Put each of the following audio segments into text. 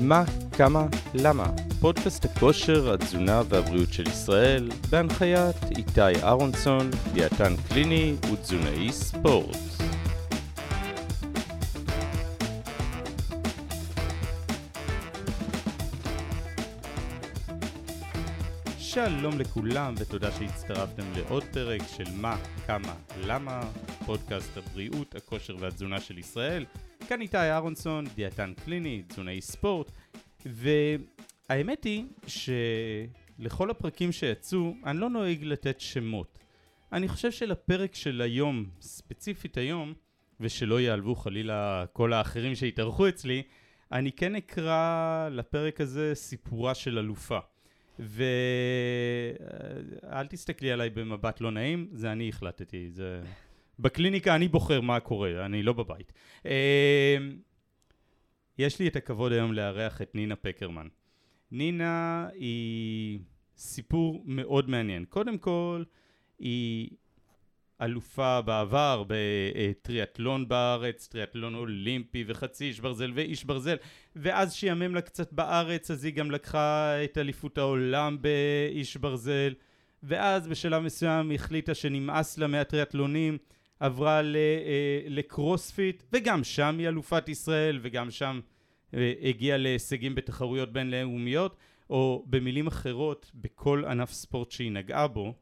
מה, כמה, למה? פודקאסט הכושר, התזונה והבריאות של ישראל, בהנחיית איתי אהרונסון, דיאטן קליני ותזונאי ספורט. שלום לכולם ותודה שהצטרפתם לעוד פרק של מה, כמה, למה, פודקאסט הבריאות, הכושר והתזונה של ישראל. כאן איתי אהרונסון, דיאטן קליני, תזונאי ספורט, והאמת היא שלכל הפרקים שיצאו, אני לא נוהג לתת שמות. אני חושב שלפרק של היום, ספציפית היום, ושלא ייעלבו חלילה כל האחרים שהתארחו אצלי, אני כן אקרא לפרק הזה סיפורה של אלופה. ואל תסתכלי עליי במבט לא נעים, זה אני החלטתי, זה... בקליניקה אני בוחר מה קורה, אני לא בבית. יש לי את הכבוד היום לארח את נינה פקרמן. נינה היא סיפור מאוד מעניין. קודם כל, היא אלופה בעבר בטריאטלון בארץ, טריאטלון אולימפי וחצי איש ברזל ואיש ברזל ואז שיאמם לה קצת בארץ אז היא גם לקחה את אליפות העולם באיש ברזל ואז בשלב מסוים החליטה שנמאס לה מהטריאטלונים עברה אה, לקרוספיט וגם שם היא אלופת ישראל וגם שם אה, הגיעה להישגים בתחרויות בינלאומיות או במילים אחרות בכל ענף ספורט שהיא נגעה בו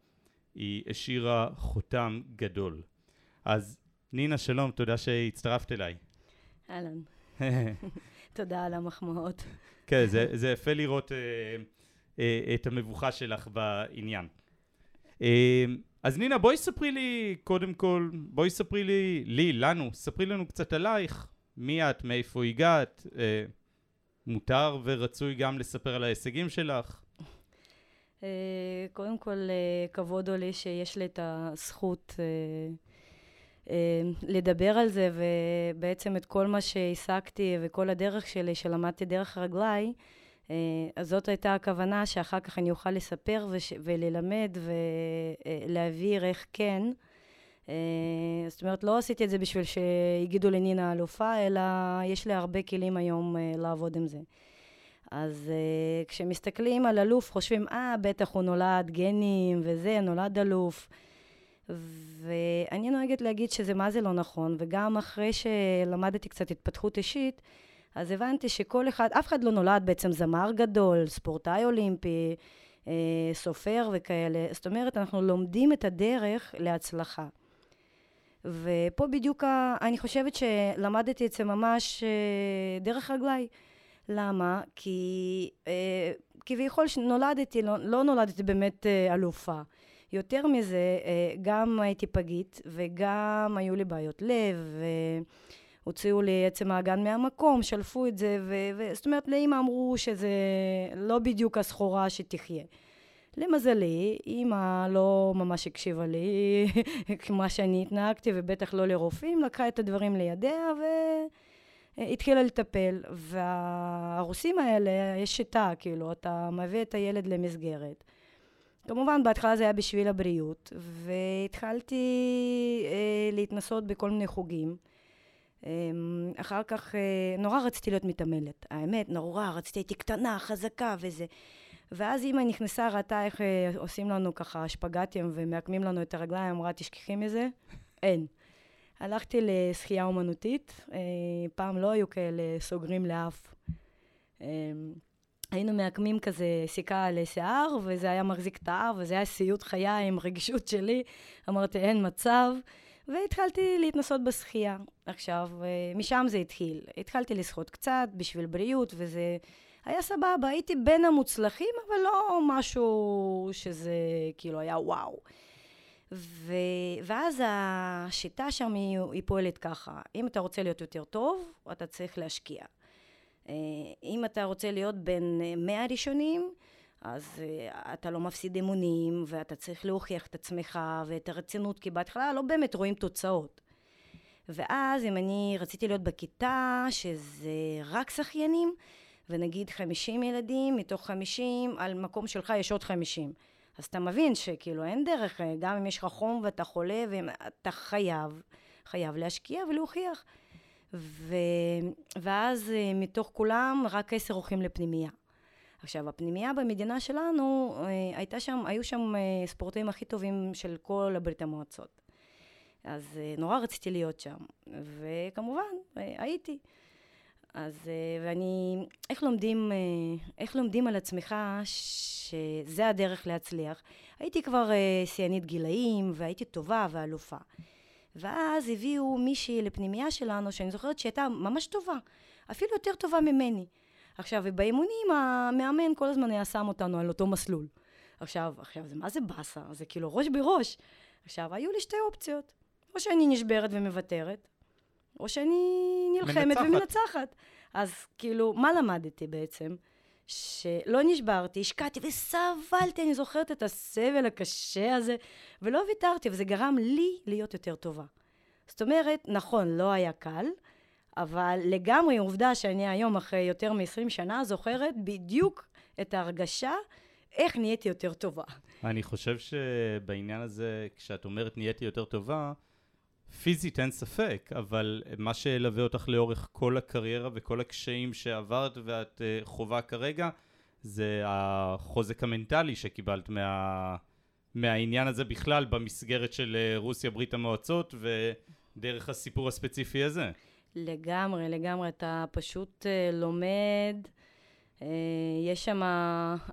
היא השאירה חותם גדול. אז נינה שלום, תודה שהצטרפת אליי. אהלן. תודה על המחמאות. כן, זה, זה יפה לראות אה, אה, את המבוכה שלך בעניין. אה, אז נינה, בואי ספרי לי, קודם כל, בואי ספרי לי, לי, לנו, ספרי לנו קצת עלייך, מי את, מאיפה הגעת, אה, מותר ורצוי גם לספר על ההישגים שלך. אה, קודם כל, אה, כבוד עולה שיש לי את הזכות אה, לדבר על זה, ובעצם את כל מה שהשגתי וכל הדרך שלי, שלמדתי דרך רגליי, אז זאת הייתה הכוונה שאחר כך אני אוכל לספר וש, וללמד ולהעביר איך כן. זאת אומרת, לא עשיתי את זה בשביל שיגידו לי נינה אלופה, אלא יש לי הרבה כלים היום לעבוד עם זה. אז כשמסתכלים על אלוף, חושבים, אה, בטח הוא נולד גנים וזה, נולד אלוף. ואני נוהגת להגיד שזה מה זה לא נכון, וגם אחרי שלמדתי קצת התפתחות אישית, אז הבנתי שכל אחד, אף אחד לא נולד בעצם זמר גדול, ספורטאי אולימפי, אה, סופר וכאלה. זאת אומרת, אנחנו לומדים את הדרך להצלחה. ופה בדיוק, אני חושבת שלמדתי את זה ממש אה, דרך רגליי. למה? כי אה, כביכול נולדתי, לא, לא נולדתי באמת אה, אלופה. יותר מזה, אה, גם הייתי פגית וגם היו לי בעיות לב והוציאו לי עצם האגן מהמקום, שלפו את זה, ו, ו, זאת אומרת לאמא אמרו שזה לא בדיוק הסחורה שתחיה. למזלי, אימא לא ממש הקשיבה לי כמו שאני התנהגתי, ובטח לא לרופאים, לקחה את הדברים לידיה ו... התחילה לטפל, והרוסים האלה, יש שיטה, כאילו, אתה מביא את הילד למסגרת. כמובן, בהתחלה זה היה בשביל הבריאות, והתחלתי אה, להתנסות בכל מיני חוגים. אה, אחר כך, אה, נורא רציתי להיות מתעמלת. האמת, נורא, רציתי, הייתי קטנה, חזקה וזה. ואז אימא נכנסה, ראתה איך אה, עושים לנו ככה שפגטים ומעקמים לנו את הרגליים, אמרה, תשכחי מזה. אין. הלכתי לשחייה אומנותית, אה, פעם לא היו כאלה סוגרים לאף. אה, היינו מעקמים כזה סיכה על שיער, וזה היה מחזיק את האף, וזה היה סיוט חיי עם רגישות שלי. אמרתי, אין מצב. והתחלתי להתנסות בשחייה. עכשיו, אה, משם זה התחיל. התחלתי לשחות קצת בשביל בריאות, וזה היה סבבה. הייתי בין המוצלחים, אבל לא משהו שזה כאילו היה וואו. ו... ואז השיטה שם היא, היא פועלת ככה, אם אתה רוצה להיות יותר טוב, אתה צריך להשקיע. אה, אם אתה רוצה להיות בין 100 ראשונים, אז אה, אתה לא מפסיד אמונים, ואתה צריך להוכיח את עצמך ואת הרצינות, כי בהתחלה לא באמת רואים תוצאות. ואז אם אני רציתי להיות בכיתה, שזה רק שחיינים, ונגיד 50 ילדים, מתוך 50, על מקום שלך יש עוד 50. אז אתה מבין שכאילו אין דרך, אה, גם אם יש לך חום ואתה חולה, ואתה חייב, חייב להשקיע ולהוכיח. ו... ואז אה, מתוך כולם רק עשר הולכים לפנימייה. עכשיו, הפנימייה במדינה שלנו, אה, הייתה שם, היו שם אה, ספורטאים הכי טובים של כל הברית המועצות. אז נורא רציתי להיות שם, וכמובן, הייתי. אז, ואני, איך לומדים, איך לומדים על עצמך שזה הדרך להצליח? הייתי כבר שיאנית גילאים, והייתי טובה ואלופה. ואז הביאו מישהי לפנימייה שלנו, שאני זוכרת שהייתה ממש טובה, אפילו יותר טובה ממני. עכשיו, ובאימונים המאמן כל הזמן היה שם אותנו על אותו מסלול. עכשיו, עכשיו, זה מה זה באסה? זה כאילו ראש בראש. עכשיו, היו לי שתי אופציות. או שאני נשברת ומוותרת, או שאני נלחמת מנצחת. ומנצחת. אז כאילו, מה למדתי בעצם? שלא נשברתי, השקעתי וסבלתי, אני זוכרת את הסבל הקשה הזה, ולא ויתרתי, וזה גרם לי להיות יותר טובה. זאת אומרת, נכון, לא היה קל, אבל לגמרי עובדה שאני היום, אחרי יותר מ-20 שנה, זוכרת בדיוק את ההרגשה איך נהייתי יותר טובה. אני חושב שבעניין הזה, כשאת אומרת נהייתי יותר טובה, פיזית אין ספק, אבל מה שילווה אותך לאורך כל הקריירה וכל הקשיים שעברת ואת uh, חווה כרגע, זה החוזק המנטלי שקיבלת מה, מהעניין הזה בכלל במסגרת של uh, רוסיה, ברית המועצות ודרך הסיפור הספציפי הזה. לגמרי, לגמרי. אתה פשוט uh, לומד, uh, יש שם...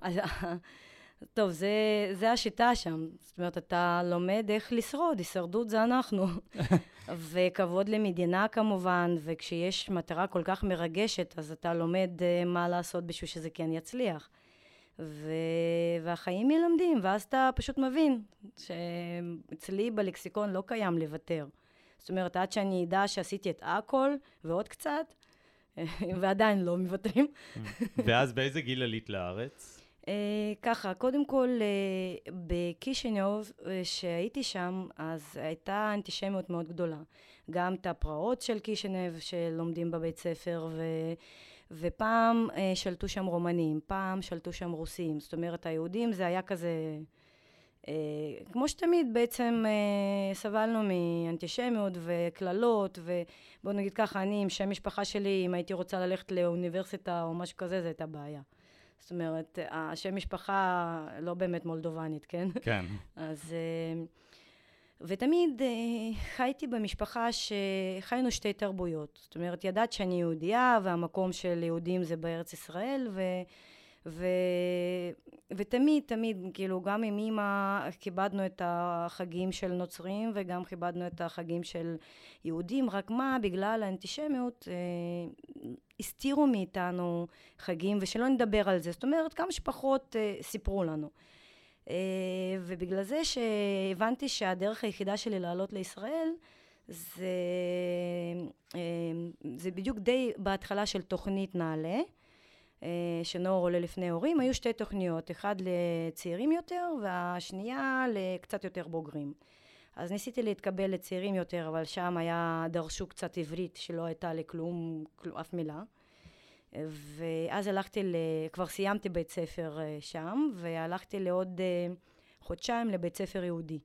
טוב, זה, זה השיטה שם. זאת אומרת, אתה לומד איך לשרוד, הישרדות זה אנחנו. וכבוד למדינה כמובן, וכשיש מטרה כל כך מרגשת, אז אתה לומד uh, מה לעשות בשביל שזה כן יצליח. ו... והחיים מלמדים, ואז אתה פשוט מבין שאצלי בלקסיקון לא קיים לוותר. זאת אומרת, עד שאני אדע שעשיתי את הכל ועוד קצת, ועדיין לא מוותרים. ואז באיזה גיל עלית לארץ? Uh, ככה, קודם כל, uh, בקישינוב, uh, שהייתי שם, אז הייתה אנטישמיות מאוד גדולה. גם את הפרעות של קישינב שלומדים בבית ספר, ו... ופעם uh, שלטו שם רומנים, פעם שלטו שם רוסים. זאת אומרת, היהודים זה היה כזה... Uh, כמו שתמיד בעצם uh, סבלנו מאנטישמיות וקללות, ובוא נגיד ככה, אני עם שם משפחה שלי, אם הייתי רוצה ללכת לאוניברסיטה או משהו כזה, זו הייתה בעיה. זאת אומרת, השם משפחה לא באמת מולדובנית, כן? כן. אז... אה, ותמיד אה, חייתי במשפחה שחיינו שתי תרבויות. זאת אומרת, ידעת שאני יהודייה, והמקום של יהודים זה בארץ ישראל, ו... ו... ותמיד, תמיד, כאילו, גם עם אימא כיבדנו את החגים של נוצרים וגם כיבדנו את החגים של יהודים, רק מה, בגלל האנטישמיות, אה, הסתירו מאיתנו חגים, ושלא נדבר על זה. זאת אומרת, כמה שפחות אה, סיפרו לנו. אה, ובגלל זה שהבנתי שהדרך היחידה שלי לעלות לישראל, זה, אה, זה בדיוק די בהתחלה של תוכנית נעל"ה. אה, שנוער עולה לפני הורים, היו שתי תוכניות, אחד לצעירים יותר והשנייה לקצת יותר בוגרים. אז ניסיתי להתקבל לצעירים יותר, אבל שם היה, דרשו קצת עברית שלא הייתה לי כלום, כלום אף מילה. ואז הלכתי, ל... כבר סיימתי בית ספר אה, שם, והלכתי לעוד אה, חודשיים לבית ספר יהודי.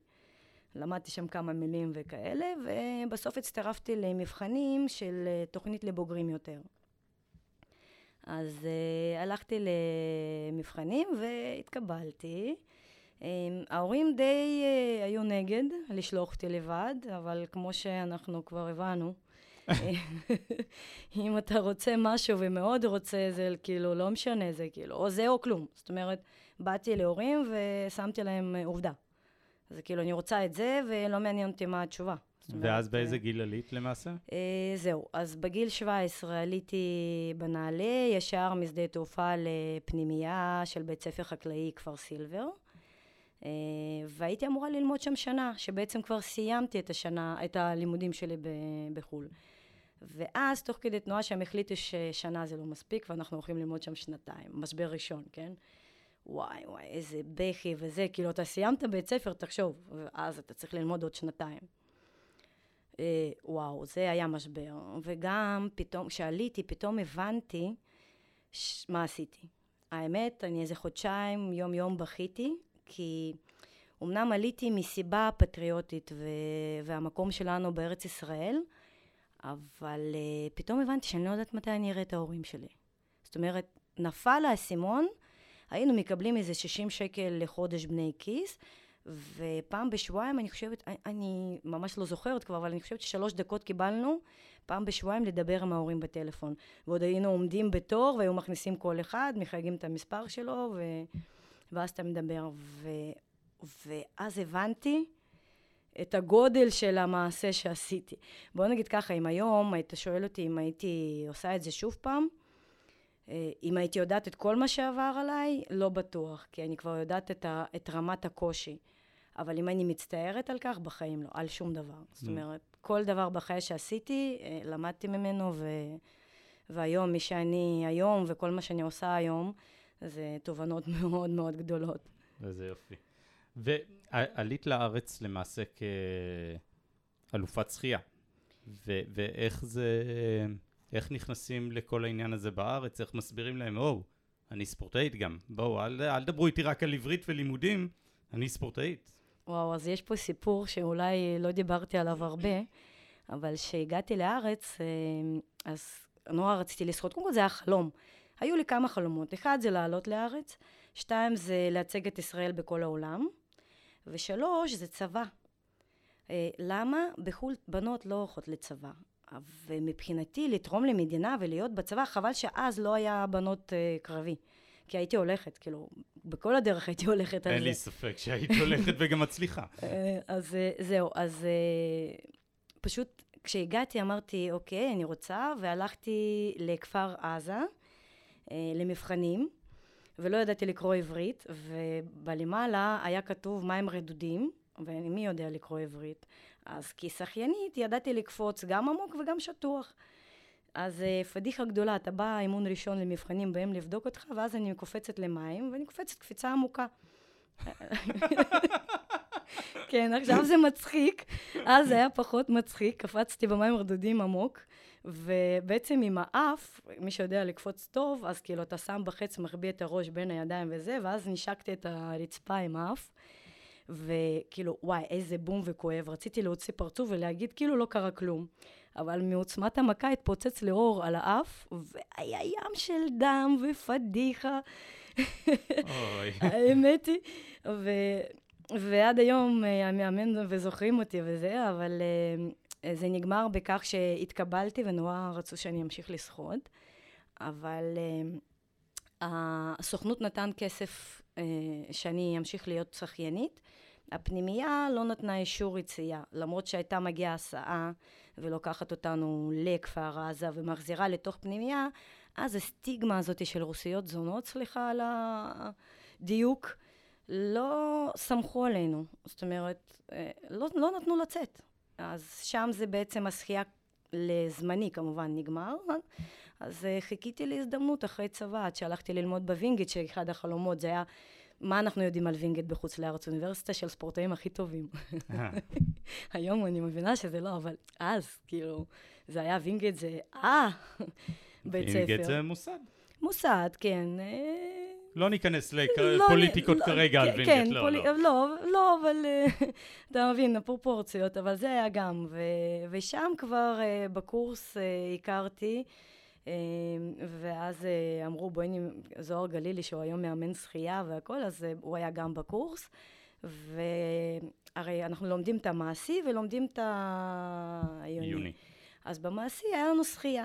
למדתי שם כמה מילים וכאלה, ובסוף הצטרפתי למבחנים של תוכנית לבוגרים יותר. אז uh, הלכתי למבחנים והתקבלתי. Um, ההורים די uh, היו נגד לשלוח אותי לבד, אבל כמו שאנחנו כבר הבנו, אם אתה רוצה משהו ומאוד רוצה, זה כאילו לא משנה, זה כאילו או זה או כלום. זאת אומרת, באתי להורים ושמתי להם עובדה. זה כאילו, אני רוצה את זה, ולא מעניין אותי מה התשובה. ואז באיזה גיל עלית למעשה? אה, זהו, אז בגיל 17 עליתי בנעל"ה, ישר משדה תעופה לפנימייה של בית ספר חקלאי כפר סילבר. אה, והייתי אמורה ללמוד שם שנה, שבעצם כבר סיימתי את השנה, את הלימודים שלי בחו"ל. ואז, תוך כדי תנועה שהם החליטו ששנה זה לא מספיק, ואנחנו הולכים ללמוד שם שנתיים, משבר ראשון, כן? וואי, וואי, איזה בכי וזה, כאילו, אתה סיימת בית ספר, תחשוב, ואז אתה צריך ללמוד עוד שנתיים. אה, וואו, זה היה משבר. וגם פתאום, כשעליתי, פתאום הבנתי ש... מה עשיתי. האמת, אני איזה חודשיים, יום-יום בכיתי, כי אמנם עליתי מסיבה פטריוטית, ו... והמקום שלנו בארץ ישראל, אבל uh, פתאום הבנתי שאני לא יודעת מתי אני אראה את ההורים שלי. זאת אומרת, נפל האסימון, היינו מקבלים איזה 60 שקל לחודש בני כיס, ופעם בשבועיים, אני חושבת, אני ממש לא זוכרת כבר, אבל אני חושבת ששלוש דקות קיבלנו פעם בשבועיים לדבר עם ההורים בטלפון. ועוד היינו עומדים בתור, והיו מכניסים כל אחד, מחייגים את המספר שלו, ו... ואז אתה מדבר. ו... ואז הבנתי את הגודל של המעשה שעשיתי. בוא נגיד ככה, אם היום היית שואל אותי אם הייתי עושה את זה שוב פעם, אם הייתי יודעת את כל מה שעבר עליי, לא בטוח, כי אני כבר יודעת את, ה, את רמת הקושי. אבל אם אני מצטערת על כך, בחיים לא, על שום דבר. Mm. זאת אומרת, כל דבר בחיי שעשיתי, אה, למדתי ממנו, ו... והיום, מי שאני היום, וכל מה שאני עושה היום, זה תובנות מאוד מאוד גדולות. איזה יופי. ועלית לארץ למעשה כאלופת שחייה. ו- ואיך זה, איך נכנסים לכל העניין הזה בארץ? איך מסבירים להם, או, אני ספורטאית גם. בואו, אל, אל דברו איתי רק על עברית ולימודים, אני ספורטאית. וואו, אז יש פה סיפור שאולי לא דיברתי עליו הרבה, אבל כשהגעתי לארץ, אה, אז נורא רציתי לשחות. קודם כל זה היה חלום. היו לי כמה חלומות. אחד זה לעלות לארץ, שתיים זה לייצג את ישראל בכל העולם, ושלוש זה צבא. אה, למה? בחו"ל בנות לא הולכות לצבא. ומבחינתי לתרום למדינה ולהיות בצבא, חבל שאז לא היה בנות אה, קרבי. כי הייתי הולכת, כאילו, בכל הדרך הייתי הולכת על זה. אין לי ספק שהיית הולכת וגם מצליחה. אה, אז זהו, אז פשוט כשהגעתי אמרתי, אוקיי, אני רוצה, והלכתי לכפר עזה, למבחנים. ולא ידעתי לקרוא עברית, ובלמעלה היה כתוב מים רדודים, ומי יודע לקרוא עברית? אז כשחיינית ידעתי לקפוץ גם עמוק וגם שטוח. אז uh, פדיחה גדולה, אתה בא אימון ראשון למבחנים בהם לבדוק אותך, ואז אני קופצת למים, ואני קופצת קפיצה עמוקה. כן, עכשיו זה מצחיק, אז זה היה פחות מצחיק, קפצתי במים רדודים עמוק, ובעצם עם האף, מי שיודע לקפוץ טוב, אז כאילו אתה שם בחץ, מחביא את הראש בין הידיים וזה, ואז נשקתי את הרצפה עם האף. וכאילו, וואי, איזה בום וכואב. רציתי להוציא פרצוף ולהגיד, כאילו לא קרה כלום. אבל מעוצמת המכה התפוצץ לאור על האף, והיה ים של דם ופדיחה. אוי. האמת היא, ו... ועד היום אה, המאמן וזוכרים אותי וזה, אבל אה, אה, זה נגמר בכך שהתקבלתי ונורא רצו שאני אמשיך לשחות, אבל uh, הסוכנות נתן כסף שאני אמשיך להיות שחיינית. הפנימייה לא נתנה אישור יציאה, למרות שהייתה מגיעה הסעה ולוקחת אותנו לכפר עזה ומחזירה לתוך פנימייה, אז הסטיגמה הזאת של רוסיות זונות, סליחה על הדיוק, לא סמכו עלינו. זאת אומרת, לא, לא נתנו לצאת. אז שם זה בעצם השחייה לזמני כמובן נגמר, אז אה, חיכיתי להזדמנות אחרי צבא, עד שהלכתי ללמוד בווינגייט, שאחד החלומות זה היה, מה אנחנו יודעים על וינגייט בחוץ לארץ? אוניברסיטה של ספורטאים הכי טובים. אה. היום אני מבינה שזה לא, אבל אז, כאילו, זה היה וינגייט, זה אה, בית ספר. וינגייט זה מוסד. מוסד, כן. אה, לא ניכנס לפוליטיקות לא, כרגע על כן, וינגייט, כן, לא, פולי, לא. לא, לא, אבל אה, אתה מבין, הפרופורציות, אבל זה היה גם. ו, ושם כבר uh, בקורס uh, הכרתי, ואז uh, אמרו, בואי, זוהר גלילי, שהוא היום מאמן שחייה והכל, אז uh, הוא היה גם בקורס. והרי אנחנו לומדים את המעשי ולומדים את העיוני. אז במעשי היה לנו שחייה.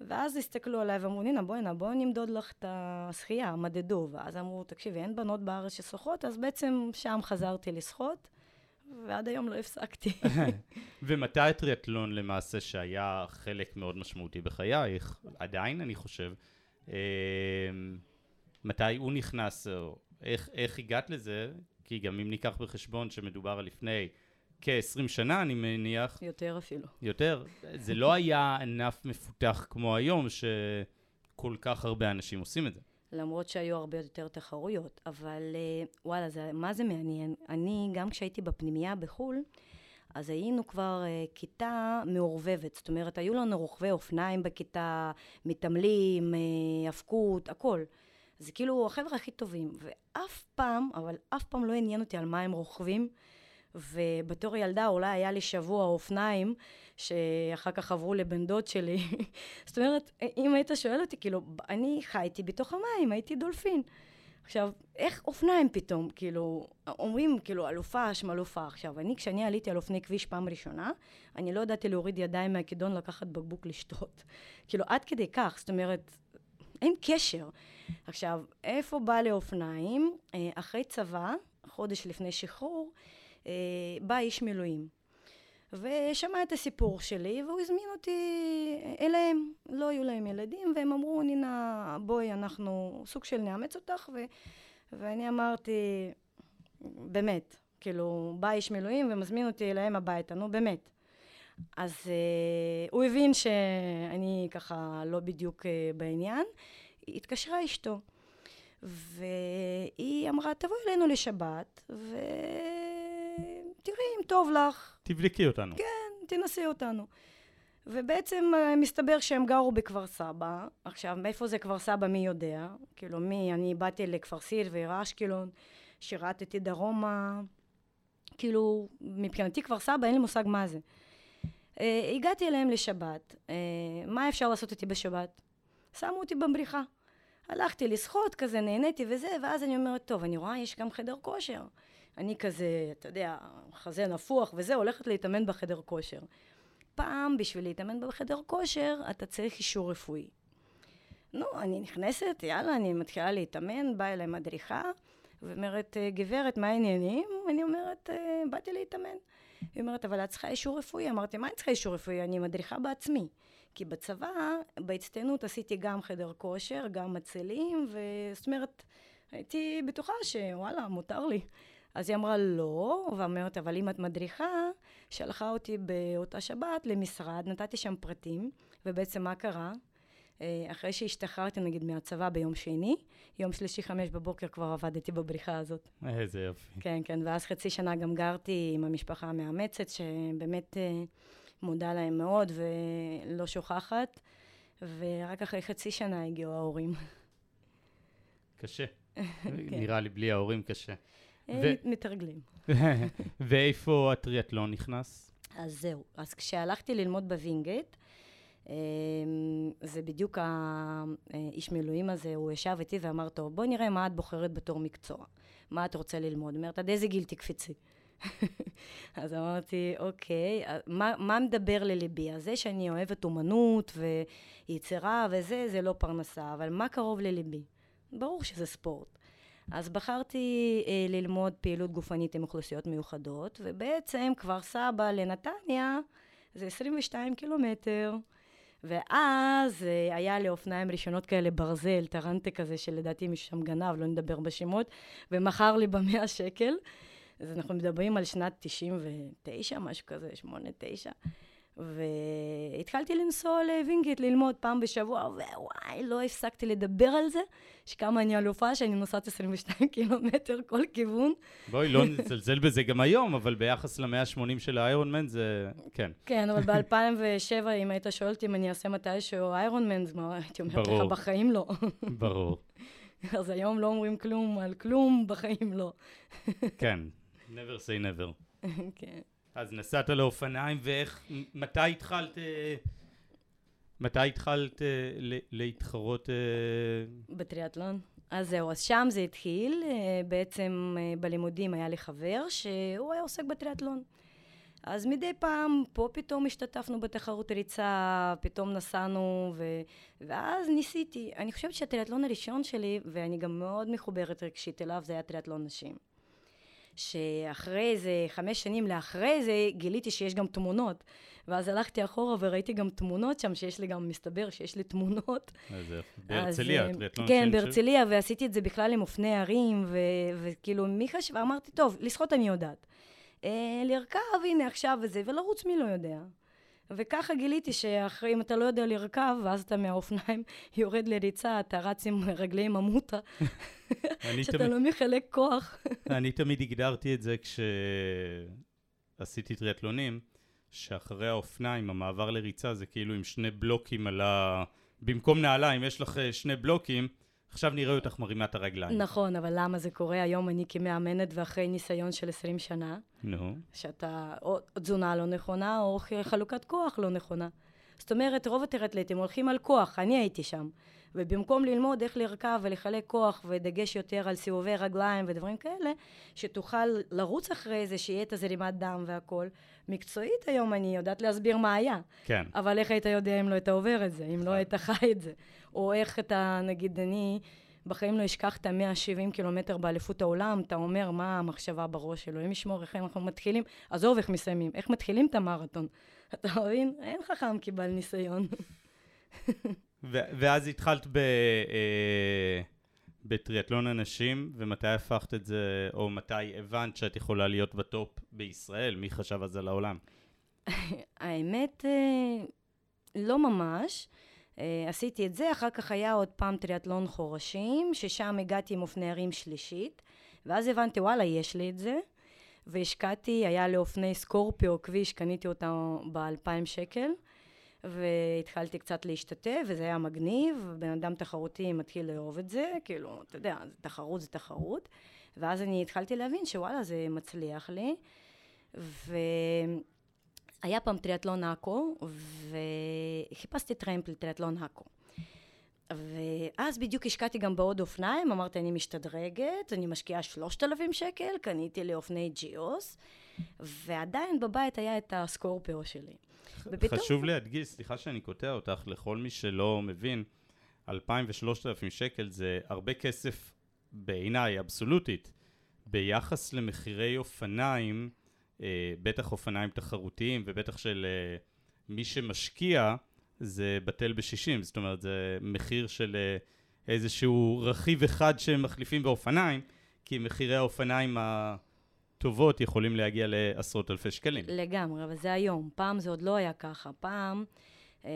ואז הסתכלו עליי ואמרו, נינה, בואי הנה, בואי נמדוד לך את השחייה, מדדו. ואז אמרו, תקשיבי, אין בנות בארץ ששחות, אז בעצם שם חזרתי לשחות, ועד היום לא הפסקתי. ומתי הטריאטלון למעשה, שהיה חלק מאוד משמעותי בחייך, עדיין אני חושב, אה, מתי הוא נכנס, או איך, איך הגעת לזה? כי גם אם ניקח בחשבון שמדובר על לפני כ-20 שנה, אני מניח. יותר אפילו. יותר. זה לא היה ענף מפותח כמו היום, שכל כך הרבה אנשים עושים את זה. למרות שהיו הרבה יותר תחרויות, אבל אה, וואלה, זה, מה זה מעניין? אני, גם כשהייתי בפנימייה בחו"ל, אז היינו כבר uh, כיתה מעורבבת, זאת אומרת, היו לנו רוכבי אופניים בכיתה, מתעמלים, uh, הפקות, הכל. זה כאילו החבר'ה הכי טובים, ואף פעם, אבל אף פעם לא עניין אותי על מה הם רוכבים. ובתור ילדה אולי היה לי שבוע אופניים שאחר כך עברו לבן דוד שלי. זאת אומרת, אם היית שואל אותי, כאילו, אני חייתי בתוך המים, הייתי דולפין. עכשיו, איך אופניים פתאום, כאילו, אומרים, כאילו, אלופה, שמלופה. עכשיו, אני, כשאני עליתי על אופני כביש פעם ראשונה, אני לא ידעתי להוריד ידיים מהכידון לקחת בקבוק לשתות. כאילו, עד כדי כך, זאת אומרת, אין קשר. עכשיו, איפה בא לאופניים? אה, אחרי צבא, חודש לפני שחרור, אה, בא איש מילואים. ושמע את הסיפור שלי, והוא הזמין אותי אליהם. לא היו להם ילדים, והם אמרו, נינה, בואי, אנחנו סוג של נאמץ אותך, ו... ואני אמרתי, באמת, כאילו, בא איש מילואים ומזמין אותי אליהם הביתה, נו באמת. אז uh, הוא הבין שאני ככה לא בדיוק uh, בעניין. התקשרה אשתו, והיא אמרה, תבואי אלינו לשבת, ו... תראי אם טוב לך. תבדקי אותנו. כן, תנסי אותנו. ובעצם אה, מסתבר שהם גרו בכפר סבא. עכשיו, מאיפה זה כפר סבא, מי יודע? כאילו, מי, אני באתי לכפר סיר ועיר אשקלון, שירתתי דרומה. כאילו, מבחינתי כפר סבא, אין לי מושג מה זה. Uh, הגעתי אליהם לשבת. Uh, מה אפשר לעשות איתי בשבת? שמו אותי בבריכה. הלכתי לשחות כזה, נהניתי וזה, ואז אני אומרת, טוב, אני רואה, יש גם חדר כושר. אני כזה, אתה יודע, חזה נפוח וזה, הולכת להתאמן בחדר כושר. פעם, בשביל להתאמן בחדר כושר, אתה צריך אישור רפואי. נו, אני נכנסת, יאללה, אני מתחילה להתאמן, באה אליי מדריכה, ואומרת, גברת, מה העניינים? אני אומרת, באתי להתאמן. היא אומרת, אבל את צריכה אישור רפואי. אמרתי, מה אני צריכה אישור רפואי? אני מדריכה בעצמי. כי בצבא, בהצטיינות עשיתי גם חדר כושר, גם מצלים, וזאת אומרת, הייתי בטוחה שוואלה, מותר לי. אז היא אמרה לא, ואומרת, אבל אם את מדריכה, שלחה אותי באותה שבת למשרד, נתתי שם פרטים, ובעצם מה קרה? אה, אחרי שהשתחררתי נגיד מהצבא ביום שני, יום שלישי חמש בבוקר כבר עבדתי בבריכה הזאת. איזה יופי. כן, כן, ואז חצי שנה גם גרתי עם המשפחה המאמצת, שבאמת אה, מודה להם מאוד ולא שוכחת, ורק אחרי חצי שנה הגיעו ההורים. קשה. כן. נראה לי בלי ההורים קשה. ו... מתרגלים. ואיפה הטריאטלון נכנס? אז זהו. אז כשהלכתי ללמוד בווינגייט, אמ, זה בדיוק האיש מילואים הזה, הוא ישב איתי ואמר, טוב, בואי נראה מה את בוחרת בתור מקצוע. מה את רוצה ללמוד? אומרת, עד איזה גיל תקפצי? אז אמרתי, אוקיי, מה, מה מדבר לליבי? אז זה שאני אוהבת אומנות ויצירה וזה, זה לא פרנסה, אבל מה קרוב לליבי? ברור שזה ספורט. אז בחרתי אה, ללמוד פעילות גופנית עם אוכלוסיות מיוחדות, ובעצם כפר סבא לנתניה זה 22 קילומטר. ואז אה, היה לי אופניים ראשונות כאלה ברזל, טרנטה כזה, שלדעתי מישהו שם גנב, לא נדבר בשמות, ומכר לי במאה שקל. אז אנחנו מדברים על שנת 99, משהו כזה, 8-9. והתחלתי לנסוע לווינגיט ללמוד פעם בשבוע, ווואי, לא הפסקתי לדבר על זה, שכמה אני אלופה, שאני נוסעת 22 קילומטר כל כיוון. בואי, לא נזלזל בזה גם היום, אבל ביחס ל-180 של האיירון מן זה... כן. כן, אבל ב-2007, אם היית שואל אותי אם אני אעשה מתישהו איירון מן, הייתי אומרת לך, בחיים לא. ברור. אז היום לא אומרים כלום על כלום, בחיים לא. כן, never say never. כן. אז נסעת לאופניים, ואיך, מתי התחלת, אה, מתי התחלת אה, להתחרות? אה? בטריאטלון. אז זהו, אז שם זה התחיל, בעצם בלימודים היה לי חבר שהוא היה עוסק בטריאטלון. אז מדי פעם, פה פתאום השתתפנו בתחרות ריצה, פתאום נסענו, ו... ואז ניסיתי. אני חושבת שהטריאטלון הראשון שלי, ואני גם מאוד מחוברת רגשית אליו, זה היה טריאטלון נשים. שאחרי איזה חמש שנים לאחרי זה גיליתי שיש גם תמונות. ואז הלכתי אחורה וראיתי גם תמונות שם, שיש לי גם, מסתבר שיש לי תמונות. איזה בהרצליה, טריאטלון כן, בהרצליה, ועשיתי את זה בכלל עם אופני ערים, וכאילו מי חשב, ואמרתי, טוב, לשחות אני יודעת. אה, לרכב, הנה עכשיו וזה, ולרוץ מי לא יודע. וככה גיליתי שאחרי, אם אתה לא יודע לרכב, ואז אתה מהאופניים יורד לריצה, אתה רץ עם רגלי ממוטה, שאתה לא מחלק כוח. אני תמיד הגדרתי את זה כשעשיתי טריאטלונים, שאחרי האופניים, המעבר לריצה זה כאילו עם שני בלוקים על ה... במקום נעליים, יש לך אה, שני בלוקים, עכשיו נראה אותך מרימה את הרגליים. נכון, אבל למה זה קורה? היום אני כמאמנת ואחרי ניסיון של 20 שנה, נו. שאתה או תזונה לא נכונה או חלוקת כוח לא נכונה. זאת אומרת, רוב הטרטלטים הולכים על כוח, אני הייתי שם. ובמקום ללמוד איך לרכב ולחלק כוח ודגש יותר על סיבובי רגליים ודברים כאלה, שתוכל לרוץ אחרי זה, שיהיה את הזרימת דם והכול. מקצועית היום אני יודעת להסביר מה היה. כן. אבל איך היית יודע אם לא היית עובר את זה, אם לא היית חי את זה? או איך אתה, נגיד, אני... בחיים לא אשכח את ה-170 קילומטר באליפות העולם, אתה אומר, מה המחשבה בראש שלו? אם ישמור איך אנחנו מתחילים, עזוב איך מסיימים, איך מתחילים את המרתון. אתה מבין? אין חכם קיבל ניסיון. ואז התחלת ב... אה, בטריאטלון הנשים, ומתי הפכת את זה, או מתי הבנת שאת יכולה להיות בטופ בישראל? מי חשב על זה לעולם? האמת, אה, לא ממש. אה, עשיתי את זה, אחר כך היה עוד פעם טריאטלון חורשים, ששם הגעתי עם אופני הרים שלישית, ואז הבנתי, וואלה, יש לי את זה. והשקעתי, היה לי אופני סקורפיו כביש, קניתי אותם ב-2,000 שקל. והתחלתי קצת להשתתף, וזה היה מגניב, בן אדם תחרותי מתחיל לאהוב את זה, כאילו, אתה יודע, תחרות זה תחרות, ואז אני התחלתי להבין שוואלה, זה מצליח לי, והיה פעם טריאטלון עכו, וחיפשתי טרמפ לטריאטלון עכו. ואז בדיוק השקעתי גם בעוד אופניים, אמרתי אני משתדרגת, אני משקיעה שלושת אלפים שקל, קניתי לי אופני ג'יוס, ועדיין בבית היה את הסקורפיו שלי. ופתאום... חשוב להדגיש, סליחה שאני קוטע אותך, לכל מי שלא מבין, 2,000 ו-3,000 שקל זה הרבה כסף בעיניי, אבסולוטית, ביחס למחירי אופניים, בטח אופניים תחרותיים ובטח של אה, מי שמשקיע, זה בטל בשישים, זאת אומרת זה מחיר של אה, איזשהו רכיב אחד שהם מחליפים באופניים, כי מחירי האופניים ה... טובות יכולים להגיע לעשרות אלפי שקלים. לגמרי, אבל זה היום. פעם זה עוד לא היה ככה. פעם, אה,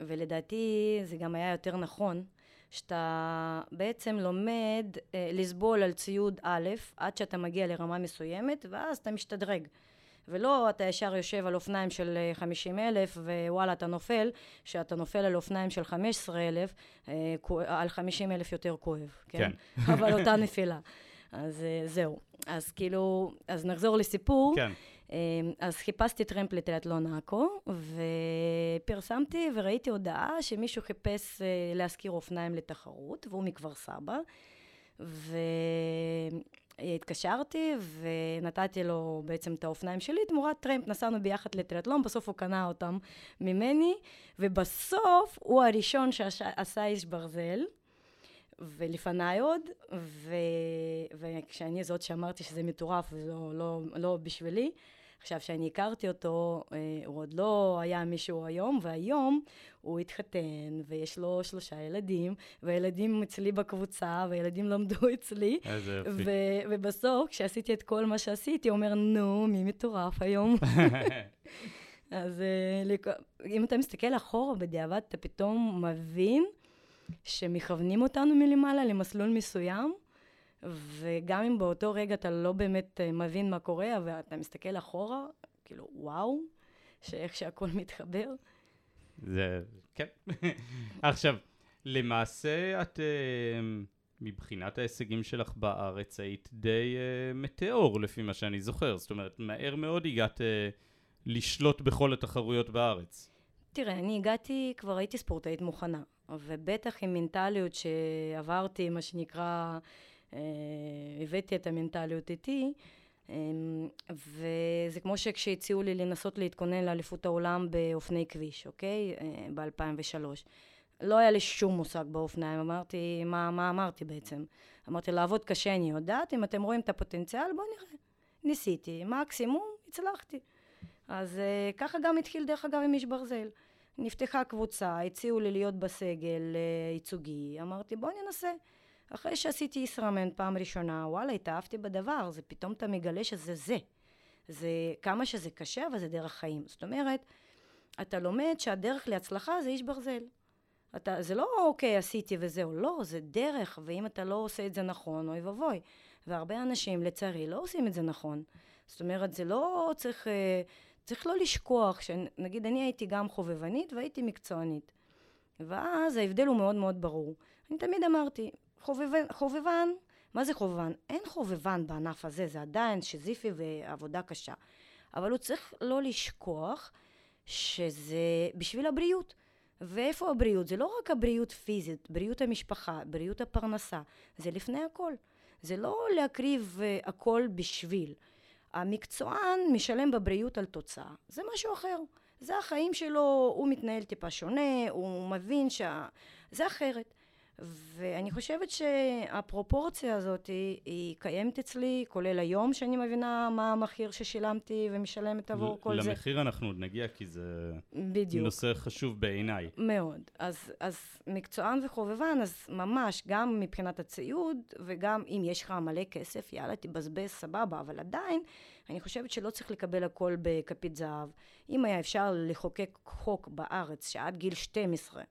ולדעתי זה גם היה יותר נכון, שאתה בעצם לומד אה, לסבול על ציוד א', עד שאתה מגיע לרמה מסוימת, ואז אתה משתדרג. ולא אתה ישר יושב על אופניים של 50 אה, אלף ווואלה אתה נופל, שאתה נופל על אופניים של 15 אלף, על 50 אלף יותר כואב, כן? כן. אבל אותה נפילה. אז זהו. אז כאילו, אז נחזור לסיפור. כן. אמ, אז חיפשתי טרמפ לטריאטלון עכו, ופרסמתי וראיתי הודעה שמישהו חיפש אה, להשכיר אופניים לתחרות, והוא מכפר סבא. והתקשרתי ונתתי לו בעצם את האופניים שלי תמורת טרמפ, נסענו ביחד לטריאטלון, בסוף הוא קנה אותם ממני, ובסוף הוא הראשון שעשה איש ברזל. ולפניי עוד, ו... וכשאני זאת שאמרתי שזה מטורף ולא לא, לא בשבילי, עכשיו, כשאני הכרתי אותו, אה, הוא עוד לא היה מישהו היום, והיום הוא התחתן, ויש לו שלושה ילדים, והילדים אצלי בקבוצה, והילדים למדו אצלי. איזה יופי. ו- ובסוף, כשעשיתי את כל מה שעשיתי, הוא אומר, נו, מי מטורף היום? אז אה, אם אתה מסתכל אחורה בדיעבד, אתה פתאום מבין שמכוונים אותנו מלמעלה למסלול מסוים, וגם אם באותו רגע אתה לא באמת אה, מבין מה קורה, ואתה מסתכל אחורה, כאילו, וואו, שאיך שהכל מתחבר. זה, כן. עכשיו, למעשה את, uh, מבחינת ההישגים שלך בארץ, היית די uh, מטאור, לפי מה שאני זוכר. זאת אומרת, מהר מאוד הגעת לשלוט בכל התחרויות בארץ. תראה, אני הגעתי, כבר הייתי ספורטאית מוכנה. ובטח עם מנטליות שעברתי, מה שנקרא, אה, הבאתי את המנטליות איתי, אה, וזה כמו שכשהציעו לי לנסות להתכונן לאליפות העולם באופני כביש, אוקיי? אה, ב-2003. לא היה לי שום מושג באופניים, אמרתי, מה, מה אמרתי בעצם? אמרתי, לעבוד קשה אני יודעת, אם אתם רואים את הפוטנציאל, בואו נראה. ניסיתי, מקסימום הצלחתי. אז ככה גם התחיל דרך אגב עם איש ברזל. נפתחה קבוצה, הציעו לי להיות בסגל אה, ייצוגי, אמרתי בוא ננסה. אחרי שעשיתי ישראמן פעם ראשונה, וואלה, התאהבתי בדבר, זה פתאום אתה מגלה שזה זה. זה כמה שזה קשה, אבל זה דרך חיים. זאת אומרת, אתה לומד שהדרך להצלחה זה איש ברזל. אתה, זה לא אוקיי, עשיתי וזהו, לא, זה דרך, ואם אתה לא עושה את זה נכון, אוי ואבוי. והרבה אנשים, לצערי, לא עושים את זה נכון. זאת אומרת, זה לא צריך... אה, צריך לא לשכוח, שנגיד אני הייתי גם חובבנית והייתי מקצוענית. ואז ההבדל הוא מאוד מאוד ברור. אני תמיד אמרתי, חובבן, חובבן, מה זה חובבן? אין חובבן בענף הזה, זה עדיין שזיפי ועבודה קשה. אבל הוא צריך לא לשכוח שזה בשביל הבריאות. ואיפה הבריאות? זה לא רק הבריאות פיזית, בריאות המשפחה, בריאות הפרנסה, זה לפני הכל. זה לא להקריב uh, הכל בשביל. המקצוען משלם בבריאות על תוצאה, זה משהו אחר. זה החיים שלו, הוא מתנהל טיפה שונה, הוא מבין שה... זה אחרת. ואני חושבת שהפרופורציה הזאת היא, היא קיימת אצלי, כולל היום שאני מבינה מה המחיר ששילמתי ומשלמת עבור כל זה. למחיר אנחנו עוד נגיע כי זה בדיוק. נושא חשוב בעיניי. מאוד. אז, אז מקצוען וחובבן, אז ממש, גם מבחינת הציוד, וגם אם יש לך מלא כסף, יאללה, תבזבז, סבבה, אבל עדיין, אני חושבת שלא צריך לקבל הכל בכפית זהב. אם היה אפשר לחוקק חוק בארץ שעד גיל 12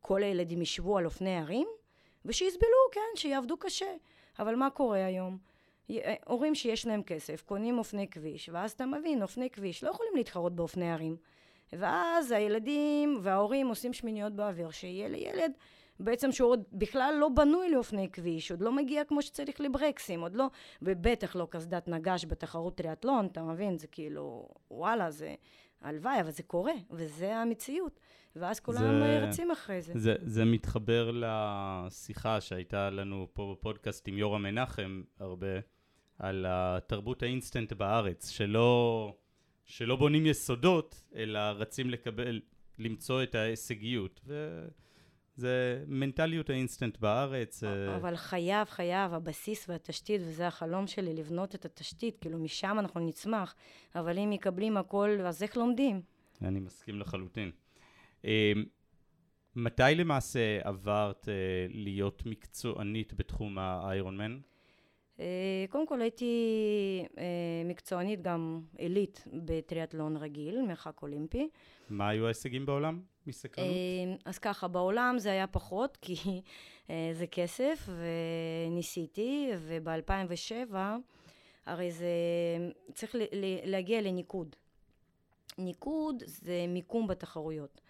כל הילדים ישבו על אופני הרים, ושיסבלו, כן, שיעבדו קשה. אבל מה קורה היום? אה, הורים שיש להם כסף קונים אופני כביש, ואז אתה מבין, אופני כביש לא יכולים להתחרות באופני הרים. ואז הילדים וההורים עושים שמיניות באוויר, שיהיה לילד בעצם שהוא עוד בכלל לא בנוי לאופני כביש, עוד לא מגיע כמו שצריך לברקסים, עוד לא, ובטח לא קסדת נגש בתחרות טריאטלון, אתה מבין? זה כאילו, וואלה, זה הלוואי, אבל זה קורה, וזה המציאות. ואז כולם זה, רצים אחרי זה. זה. זה מתחבר לשיחה שהייתה לנו פה בפודקאסט עם יורם מנחם הרבה, על התרבות האינסטנט בארץ, שלא, שלא בונים יסודות, אלא רצים לקבל, למצוא את ההישגיות. ו... זה מנטליות האינסטנט בארץ. אה, אבל חייב, חייב, הבסיס והתשתית, וזה החלום שלי, לבנות את התשתית, כאילו משם אנחנו נצמח, אבל אם מקבלים הכל, אז איך לומדים? אני מסכים לחלוטין. אה, מתי למעשה עברת אה, להיות מקצוענית בתחום האיירון מן? קודם כל הייתי מקצוענית גם עילית בטריאטלון רגיל, מרחק אולימפי. מה היו ההישגים בעולם מסקרנות? אז ככה, בעולם זה היה פחות, כי זה כסף, וניסיתי, וב-2007, הרי זה צריך להגיע לניקוד. ניקוד זה מיקום בתחרויות.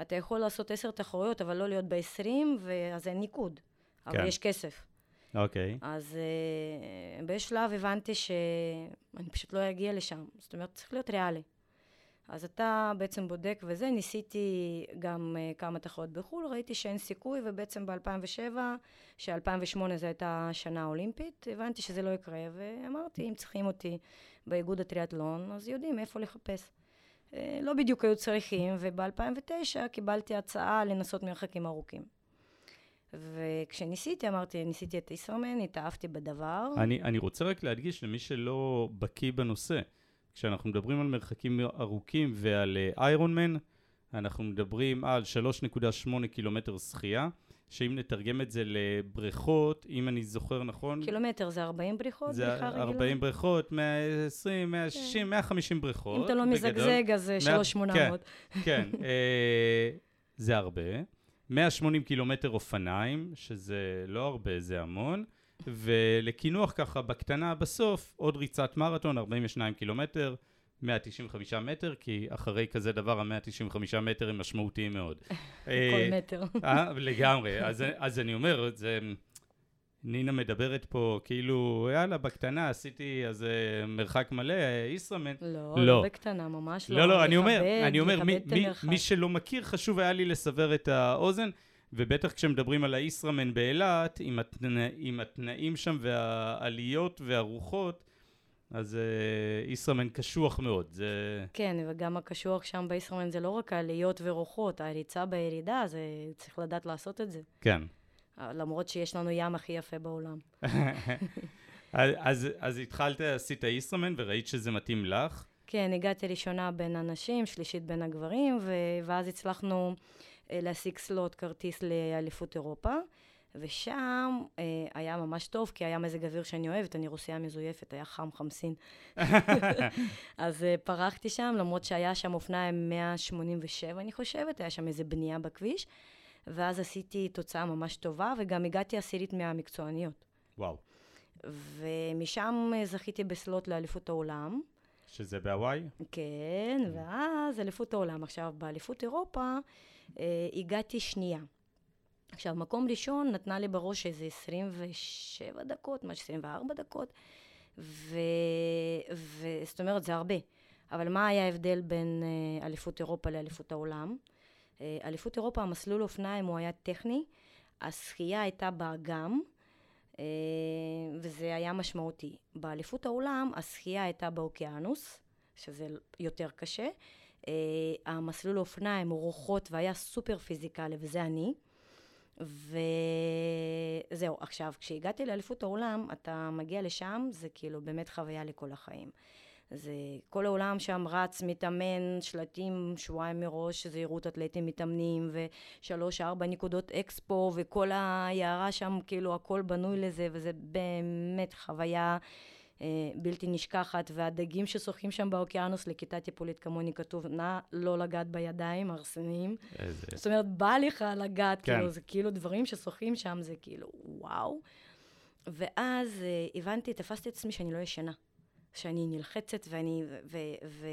אתה יכול לעשות עשר תחרויות, אבל לא להיות ב-20, ואז אין ניקוד. אבל כן. יש כסף. אוקיי. Okay. אז uh, באיזשהו שלב הבנתי שאני פשוט לא אגיע לשם. זאת אומרת, צריך להיות ריאלי. אז אתה בעצם בודק וזה, ניסיתי גם uh, כמה תחרויות בחו"ל, ראיתי שאין סיכוי, ובעצם ב-2007, ש-2008 זו הייתה שנה אולימפית, הבנתי שזה לא יקרה, ואמרתי, אם צריכים אותי באיגוד הטריאטלון, אז יודעים איפה לחפש. Uh, לא בדיוק היו צריכים, וב-2009 קיבלתי הצעה לנסות מרחקים ארוכים. וכשניסיתי, אמרתי, ניסיתי את ישראמן, התאהבתי בדבר. אני, אני רוצה רק להדגיש למי שלא בקיא בנושא, כשאנחנו מדברים על מרחקים ארוכים ועל איירון uh, מן, אנחנו מדברים על 3.8 קילומטר שחייה, שאם נתרגם את זה לבריכות, אם אני זוכר נכון... קילומטר זה 40 בריכות? זה 40 בריכות, 120, 160, כן. 150 בריכות. אם אתה לא מזגזג, אז 3,800. כן, כן. אה, זה הרבה. 180 קילומטר אופניים, שזה לא הרבה, זה המון. ולקינוח ככה בקטנה בסוף, עוד ריצת מרתון, 42 קילומטר, 195 מטר, כי אחרי כזה דבר ה-195 מטר הם משמעותיים מאוד. כל מטר. אה, לגמרי. אז, אז אני אומר, זה... נינה מדברת פה כאילו, יאללה, בקטנה עשיתי אז מרחק מלא, ישראמן. לא, לא, לא בקטנה, ממש לא. לא, לא, אני אומר, אני אומר, מי, מי, מי שלא מכיר, חשוב היה לי לסבר את האוזן. ובטח כשמדברים על הישראמן באילת, עם, התנא, עם התנאים שם והעליות והרוחות, אז uh, ישראמן קשוח מאוד. זה... כן, וגם הקשוח שם בישראמן זה לא רק העליות ורוחות, הריצה בירידה, זה צריך לדעת לעשות את זה. כן. למרות שיש לנו ים הכי יפה בעולם. אז, אז, אז התחלת, עשית ישראמן וראית שזה מתאים לך? כן, הגעתי ראשונה בין הנשים, שלישית בין הגברים, ו... ואז הצלחנו אה, להשיג סלוט כרטיס לאליפות אירופה. ושם אה, היה ממש טוב, כי היה מזג אוויר שאני אוהבת, אני רוסייה מזויפת, היה חם חמסין. אז אה, פרחתי שם, למרות שהיה שם אופניים 187, אני חושבת, היה שם איזה בנייה בכביש, ואז עשיתי תוצאה ממש טובה, וגם הגעתי עשירית מהמקצועניות. וואו. ומשם אה, זכיתי בסלוט לאליפות העולם. שזה בהוואי? כן, ואז אליפות העולם. עכשיו, באליפות אירופה, אה, הגעתי שנייה. עכשיו, מקום ראשון נתנה לי בראש איזה 27 דקות, משהו 24 דקות, וזאת אומרת, זה הרבה. אבל מה היה ההבדל בין אה, אליפות אירופה לאליפות העולם? אה, אליפות אירופה, המסלול אופניים הוא היה טכני, השחייה הייתה באגם, אה, וזה היה משמעותי. באליפות העולם, השחייה הייתה באוקיינוס, שזה יותר קשה. המסלול אופניים רוחות והיה סופר פיזיקלי, וזה אני. וזהו, עכשיו, כשהגעתי לאליפות העולם, אתה מגיע לשם, זה כאילו באמת חוויה לכל החיים. זה כל העולם שם רץ, מתאמן, שלטים שבועיים מראש, זהירות אתלטים מתאמנים, ושלוש ארבע נקודות אקספו, וכל היערה שם, כאילו הכל בנוי לזה, וזה באמת חוויה אה, בלתי נשכחת, והדגים ששוחים שם באוקיינוס לכיתה טיפולית כמוני כתוב, נא לא לגעת בידיים, הרסניים. איזה... זאת אומרת, בא לך לגעת, כן. כאילו, זה כאילו דברים ששוחים שם, זה כאילו, וואו. ואז אה, הבנתי, תפסתי את עצמי שאני לא ישנה. שאני נלחצת ואני, ו, ו, ו,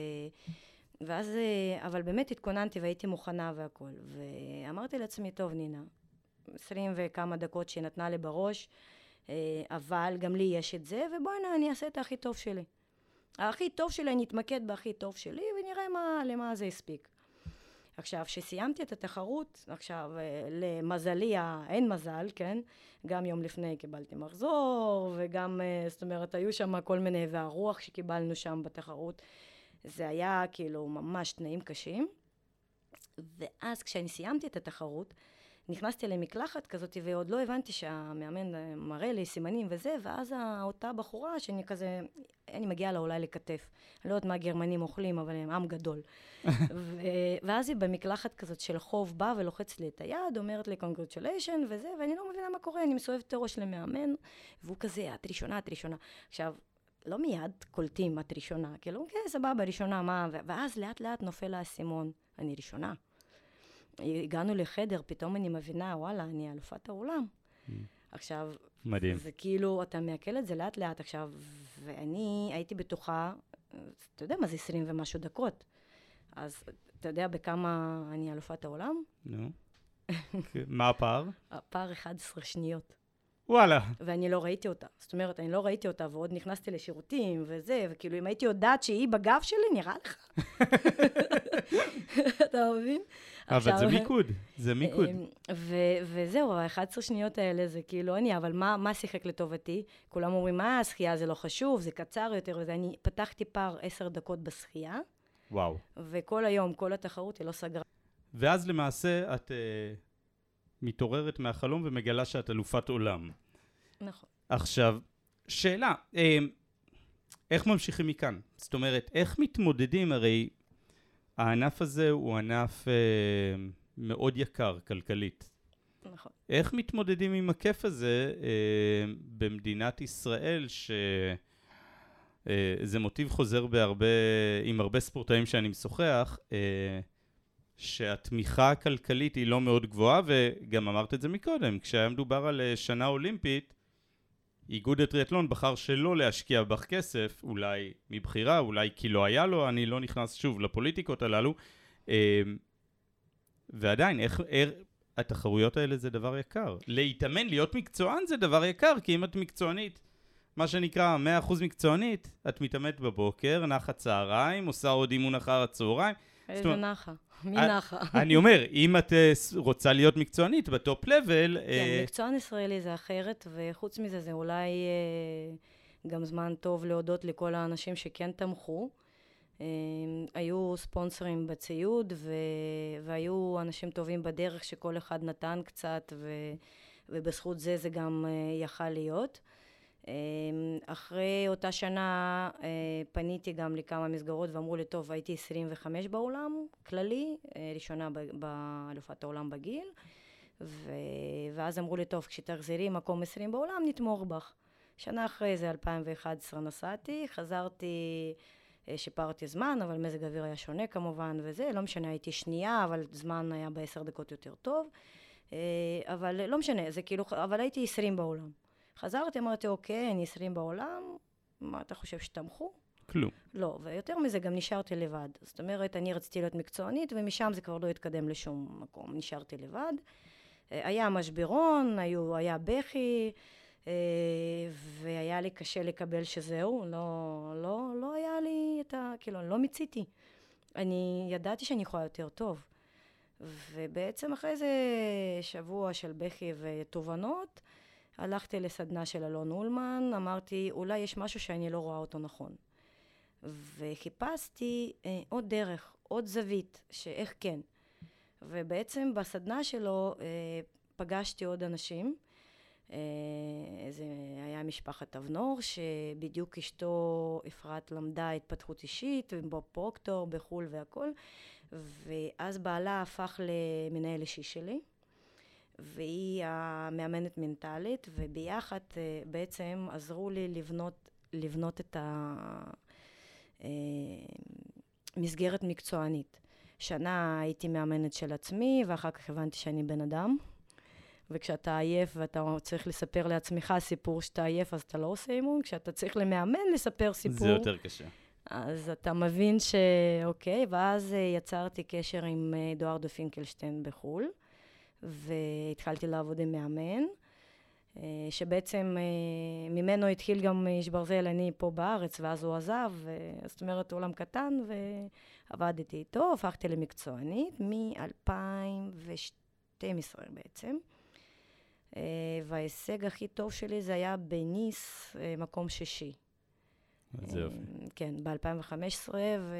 ואז, אה, אבל באמת התכוננתי והייתי מוכנה והכל. ואמרתי לעצמי, טוב, נינה, עשרים וכמה דקות שהיא נתנה לי בראש, אה, אבל גם לי יש את זה, ובואי אני אעשה את הכי טוב שלי. הכי טוב שלי, אני אתמקד בהכי טוב שלי, ונראה מה, למה זה הספיק. עכשיו, כשסיימתי את התחרות, עכשיו, אה, למזלי, אין מזל, כן? גם יום לפני קיבלתי מחזור, וגם, אה, זאת אומרת, היו שם כל מיני, והרוח שקיבלנו שם בתחרות, זה היה כאילו ממש תנאים קשים. ואז כשאני סיימתי את התחרות, נכנסתי למקלחת כזאת, ועוד לא הבנתי שהמאמן אה, מראה לי סימנים וזה, ואז אותה בחורה שאני כזה, אני מגיעה לה אולי לכתף. אני לא יודעת מה הגרמנים אוכלים, אבל הם עם גדול. ואז היא במקלחת כזאת של חוב באה ולוחצת לי את היד, אומרת לי קונגרצ'וליישן וזה, ואני לא מבינה מה קורה, אני מסובבת את הראש למאמן, והוא כזה, את ראשונה, את ראשונה. עכשיו, לא מיד קולטים את ראשונה, כאילו, כן, סבבה, ראשונה, מה, ואז לאט לאט נופל האסימון, אני ראשונה. הגענו לחדר, פתאום אני מבינה, וואלה, אני אלופת העולם. Mm. עכשיו, מדהים. זה כאילו, אתה מעכל את זה לאט לאט עכשיו, ואני הייתי בטוחה, אתה יודע מה זה 20 ומשהו דקות. אז אתה יודע בכמה אני אלופת העולם? נו. מה הפער? הפער 11 שניות. וואלה. ואני לא ראיתי אותה. זאת אומרת, אני לא ראיתי אותה, ועוד נכנסתי לשירותים וזה, וכאילו, אם הייתי יודעת שהיא בגב שלי, נראה לך. אתה מבין? אבל זה מיקוד, זה מיקוד. אמ, וזהו, ה-11 שניות האלה זה כאילו אני, אבל מה שיחק לטובתי? כולם אומרים, מה, השחייה זה לא חשוב, זה קצר יותר, וזה, אני פתחתי פער 10 דקות בשחייה. וואו. וכל היום, כל התחרות, היא לא סגרה. ואז למעשה את... Uh... מתעוררת מהחלום ומגלה שאת אלופת עולם. נכון. עכשיו, שאלה, אה, איך ממשיכים מכאן? זאת אומרת, איך מתמודדים? הרי הענף הזה הוא ענף אה, מאוד יקר כלכלית. נכון. איך מתמודדים עם הכיף הזה אה, במדינת ישראל, שזה אה, מוטיב חוזר בהרבה, עם הרבה ספורטאים שאני משוחח, אה, שהתמיכה הכלכלית היא לא מאוד גבוהה, וגם אמרת את זה מקודם, כשהיה מדובר על אה, שנה אולימפית, איגוד הטריאטלון בחר שלא להשקיע בך כסף, אולי מבחירה, אולי כי לא היה לו, אני לא נכנס שוב לפוליטיקות הללו. אה, ועדיין, איך, איך, התחרויות האלה זה דבר יקר. להתאמן, להיות מקצוען זה דבר יקר, כי אם את מקצוענית, מה שנקרא 100% מקצוענית, את מתאמנת בבוקר, נחה צהריים, עושה עוד אימון אחר הצהריים. איזה נחה. מי נחה? אני אומר, אם את אה, רוצה להיות מקצוענית בטופ לבל... כן, אה, מקצוען ישראלי זה אחרת, וחוץ מזה זה אולי אה, גם זמן טוב להודות לכל האנשים שכן תמכו. היו ספונסרים בציוד, והיו אנשים טובים בדרך שכל אחד נתן קצת, ובזכות זה זה גם יכל להיות. אמ, אחרי אותה שנה אה, פניתי גם לכמה מסגרות ואמרו לי, טוב, הייתי 25 בעולם, כללי, אה, ראשונה באלופת העולם בגיל, ו... ואז אמרו לי, טוב, כשתחזרי מקום 20 בעולם, נתמוך בך. שנה אחרי זה, 2011, נסעתי, חזרתי, אה, שיפרתי זמן, אבל מזג האוויר היה שונה כמובן, וזה, לא משנה, הייתי שנייה, אבל זמן היה בעשר דקות יותר טוב. אבל לא משנה, זה כאילו, אבל הייתי 20 בעולם. חזרתי, אמרתי, אוקיי, אני 20 בעולם, מה אתה חושב שתמכו? כלום. לא, ויותר מזה, גם נשארתי לבד. זאת אומרת, אני רציתי להיות מקצוענית, ומשם זה כבר לא התקדם לשום מקום. נשארתי לבד. אה, היה משברון, היו, היה בכי, אה, והיה לי קשה לקבל שזהו, לא, לא, לא היה לי את ה... כאילו, לא מיציתי. אני ידעתי שאני יכולה יותר טוב. ובעצם אחרי זה שבוע של בכי ותובנות, הלכתי לסדנה של אלון אולמן, אמרתי, אולי יש משהו שאני לא רואה אותו נכון. וחיפשתי אה, עוד דרך, עוד זווית, שאיך כן. ובעצם בסדנה שלו אה, פגשתי עוד אנשים. אה, זה היה משפחת אבנור, שבדיוק אשתו אפרת למדה התפתחות אישית, בפרוקטור בחו"ל והכל, ואז בעלה הפך למנהל אישי שלי. והיא המאמנת מנטלית, וביחד אה, בעצם עזרו לי לבנות, לבנות את המסגרת אה, מקצוענית. שנה הייתי מאמנת של עצמי, ואחר כך הבנתי שאני בן אדם. וכשאתה עייף ואתה צריך לספר לעצמך סיפור שאתה עייף, אז אתה לא עושה אימון. כשאתה צריך למאמן לספר סיפור... זה יותר קשה. אז אתה מבין שאוקיי, ואז אה, יצרתי קשר עם אדוארדו פינקלשטיין בחו"ל. והתחלתי לעבוד עם מאמן, אה, שבעצם אה, ממנו התחיל גם איש ברזל, אני פה בארץ, ואז הוא עזב, זאת אומרת עולם קטן, ועבדתי איתו, הפכתי למקצוענית מ-2012 בעצם. אה, וההישג הכי טוב שלי זה היה בניס, מקום שישי. זה יופי. כן, ב-2015, ו...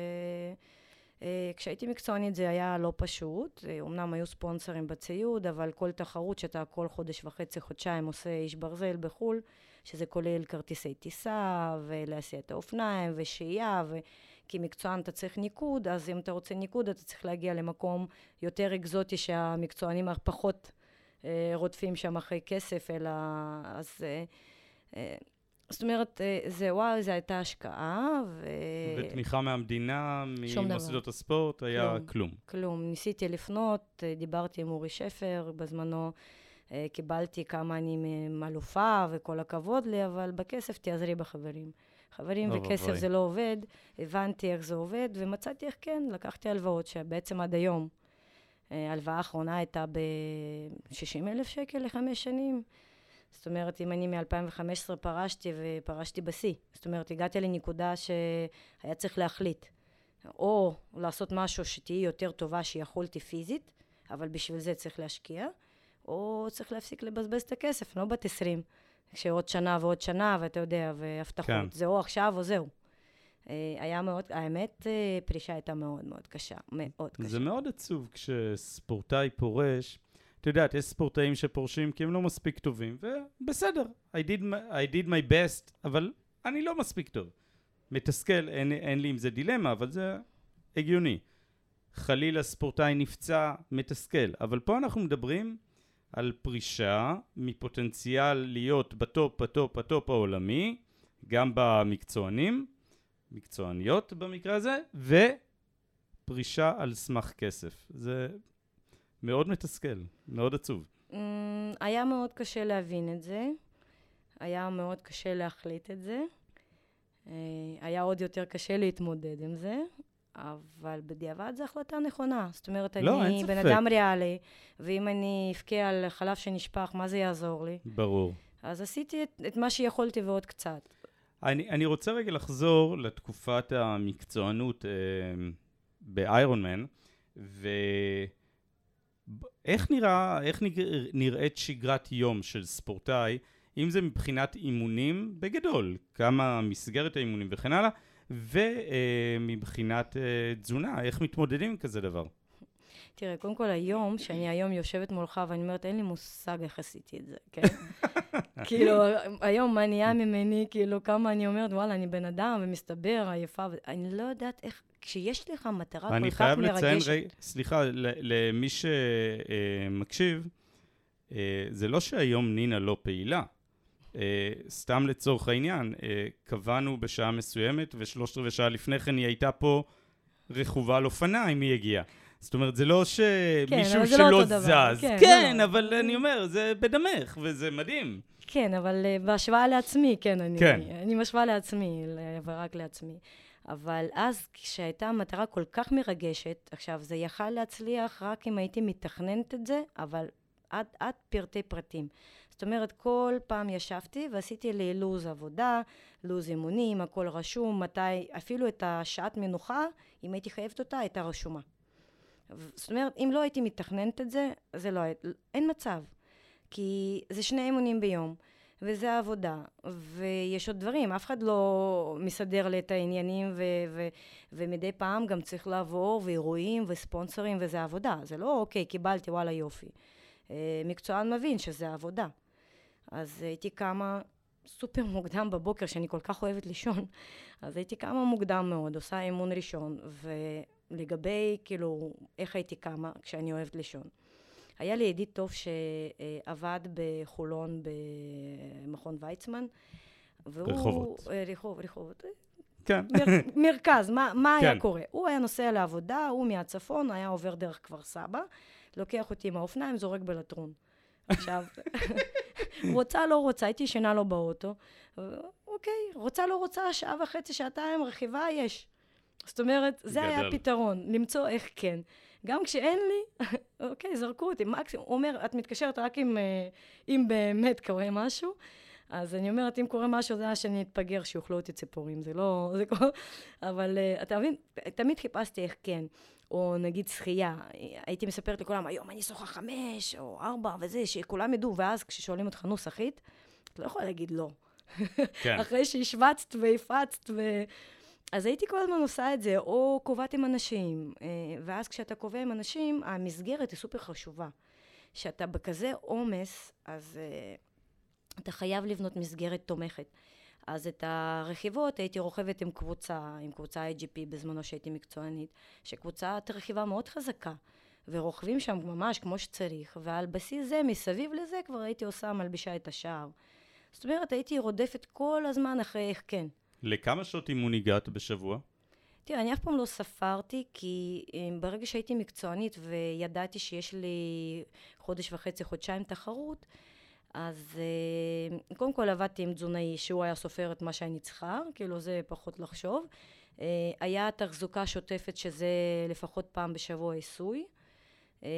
אה, כשהייתי מקצוענית זה היה לא פשוט, אה, אמנם היו ספונסרים בציוד, אבל כל תחרות שאתה כל חודש וחצי, חודשיים עושה איש ברזל בחו"ל, שזה כולל כרטיסי טיסה, ולהסיע האופניים, ושהייה, ו... כי מקצוען אתה צריך ניקוד, אז אם אתה רוצה ניקוד אתה צריך להגיע למקום יותר אקזוטי שהמקצוענים פחות אה, רודפים שם אחרי כסף, אלא אז... זאת אומרת, אה, זה וואו, זו הייתה השקעה, ו... ותמיכה מהמדינה, ממוסדות הספורט, היה כלום. כלום. כלום. ניסיתי לפנות, אה, דיברתי עם אורי שפר, בזמנו אה, קיבלתי כמה אני מאלופה, וכל הכבוד לי, אבל בכסף תעזרי בחברים. חברים וכסף זה לא עובד, הבנתי איך זה עובד, ומצאתי איך כן, לקחתי הלוואות, שבעצם עד היום, ההלוואה האחרונה הייתה ב-60 אלף שקל לחמש שנים. זאת אומרת, אם אני מ-2015 פרשתי ופרשתי בשיא, זאת אומרת, הגעתי לנקודה שהיה צריך להחליט, או לעשות משהו שתהיי יותר טובה שיכולתי פיזית, אבל בשביל זה צריך להשקיע, או צריך להפסיק לבזבז את הכסף, לא בת 20, שעוד שנה ועוד שנה, ואתה יודע, והבטחות, כן. זה או עכשיו או זהו. אה, היה מאוד, האמת, אה, פרישה הייתה מאוד מאוד קשה, מאוד קשה. זה מאוד עצוב כשספורטאי פורש, את יודעת, יש ספורטאים שפורשים כי הם לא מספיק טובים, ובסדר, I did, my, I did my best, אבל אני לא מספיק טוב. מתסכל, אין, אין לי עם זה דילמה, אבל זה הגיוני. חלילה ספורטאי נפצע, מתסכל. אבל פה אנחנו מדברים על פרישה מפוטנציאל להיות בטופ, בטופ, בטופ העולמי, גם במקצוענים, מקצועניות במקרה הזה, ופרישה על סמך כסף. זה מאוד מתסכל, מאוד עצוב. אממ, היה מאוד קשה להבין את זה, היה מאוד קשה להחליט את זה, אה, היה עוד יותר קשה להתמודד עם זה, אבל בדיעבד זו החלטה נכונה. זאת אומרת, לא, אני בן אדם ריאלי, ואם אני אבכה על חלב שנשפך, מה זה יעזור לי? ברור. אז עשיתי את, את מה שיכולתי ועוד קצת. אני, אני רוצה רגע לחזור לתקופת המקצוענות אה, באיירון מן, ו... איך נראה, איך נראית שגרת יום של ספורטאי, אם זה מבחינת אימונים בגדול, כמה מסגרת האימונים וכן הלאה, ומבחינת אה, תזונה, איך מתמודדים עם כזה דבר? תראה, קודם כל היום, שאני היום יושבת מולך ואני אומרת, אין לי מושג איך עשיתי את זה, כן? כאילו, היום מה נהיה ממני, כאילו, כמה אני אומרת, וואלה, אני בן אדם, ומסתבר, עייפה, אני לא יודעת איך, כשיש לך מטרה כל כך מרגשת... אני חייב לציין, סליחה, למי שמקשיב, אה, זה לא שהיום נינה לא פעילה. אה, סתם לצורך העניין, אה, קבענו בשעה מסוימת, ושלושת רבעי שעה לפני כן היא הייתה פה רכובה על אופניים, היא הגיעה. זאת אומרת, זה לא שמישהו זה לא שלא דבר. זז. כן, כן, לא. אבל אני אומר, זה בדמך, וזה מדהים. כן, אבל בהשוואה לעצמי, כן, אני, כן. אני משווה לעצמי, ורק לעצמי. אבל אז, כשהייתה מטרה כל כך מרגשת, עכשיו, זה יכל להצליח רק אם הייתי מתכננת את זה, אבל עד, עד פרטי פרטים. זאת אומרת, כל פעם ישבתי ועשיתי לי לו"ז עבודה, לו"ז אימונים, הכל רשום, מתי, אפילו את השעת מנוחה, אם הייתי חייבת אותה, הייתה רשומה. זאת אומרת, אם לא הייתי מתכננת את זה, זה לא היה, אין מצב. כי זה שני אימונים ביום, וזה העבודה, ויש עוד דברים, אף אחד לא מסדר לי את העניינים, ו- ו- ומדי פעם גם צריך לעבור, ואירועים, וספונסרים, וזה עבודה. זה לא, אוקיי, קיבלתי, וואלה, יופי. אה, מקצוען מבין שזה עבודה. אז הייתי קמה סופר מוקדם בבוקר, שאני כל כך אוהבת לישון, אז הייתי קמה מוקדם מאוד, עושה אימון ראשון, ולגבי, כאילו, איך הייתי קמה כשאני אוהבת לישון. היה לי ידיד טוב שעבד בחולון במכון ויצמן, והוא... רחובות. אה, רחוב, רחובות. כן. מר, מרכז, מה, מה היה כן. קורה? הוא היה נוסע לעבודה, הוא מהצפון, היה עובר דרך כפר סבא, לוקח אותי עם האופניים, זורק בלטרון. עכשיו, רוצה, לא רוצה, הייתי ישנה לו באוטו. אוקיי, רוצה, לא רוצה, שעה וחצי, שעתיים, רכיבה, יש. זאת אומרת, זה היה גדל. הפתרון, למצוא איך כן. גם כשאין לי, אוקיי, זרקו אותי, מקסימום. הוא אומר, את מתקשרת רק אם, אה, אם באמת קורה משהו. אז אני אומרת, אם קורה משהו, זה היה שאני אתפגר, שיאכלו אותי ציפורים, זה לא... זה כל... אבל uh, אתה מבין, תמיד חיפשתי איך כן. או נגיד שחייה, הייתי מספרת לכולם, היום אני שוחה חמש או ארבע וזה, שכולם ידעו, ואז כששואלים אותך, נו, שחית? אתה לא יכול להגיד לא. כן. אחרי שהשווצת והפצת ו... אז הייתי כל הזמן עושה את זה, או קובעת עם אנשים, אה, ואז כשאתה קובע עם אנשים, המסגרת היא סופר חשובה. כשאתה בכזה עומס, אז אה, אתה חייב לבנות מסגרת תומכת. אז את הרכיבות הייתי רוכבת עם קבוצה, עם קבוצה IGP בזמנו שהייתי מקצוענית, שקבוצת רכיבה מאוד חזקה, ורוכבים שם ממש כמו שצריך, ועל בסיס זה, מסביב לזה כבר הייתי עושה, מלבישה את השער. זאת אומרת, הייתי רודפת כל הזמן אחרי איך כן. לכמה שעות אימון הגעת בשבוע? תראה, אני אף פעם לא ספרתי, כי אה, ברגע שהייתי מקצוענית וידעתי שיש לי חודש וחצי, חודשיים תחרות, אז אה, קודם כל עבדתי עם תזונאי שהוא היה סופר את מה שאני צריכה, כאילו זה פחות לחשוב. אה, היה תחזוקה שוטפת שזה לפחות פעם בשבוע עיסוי. אה,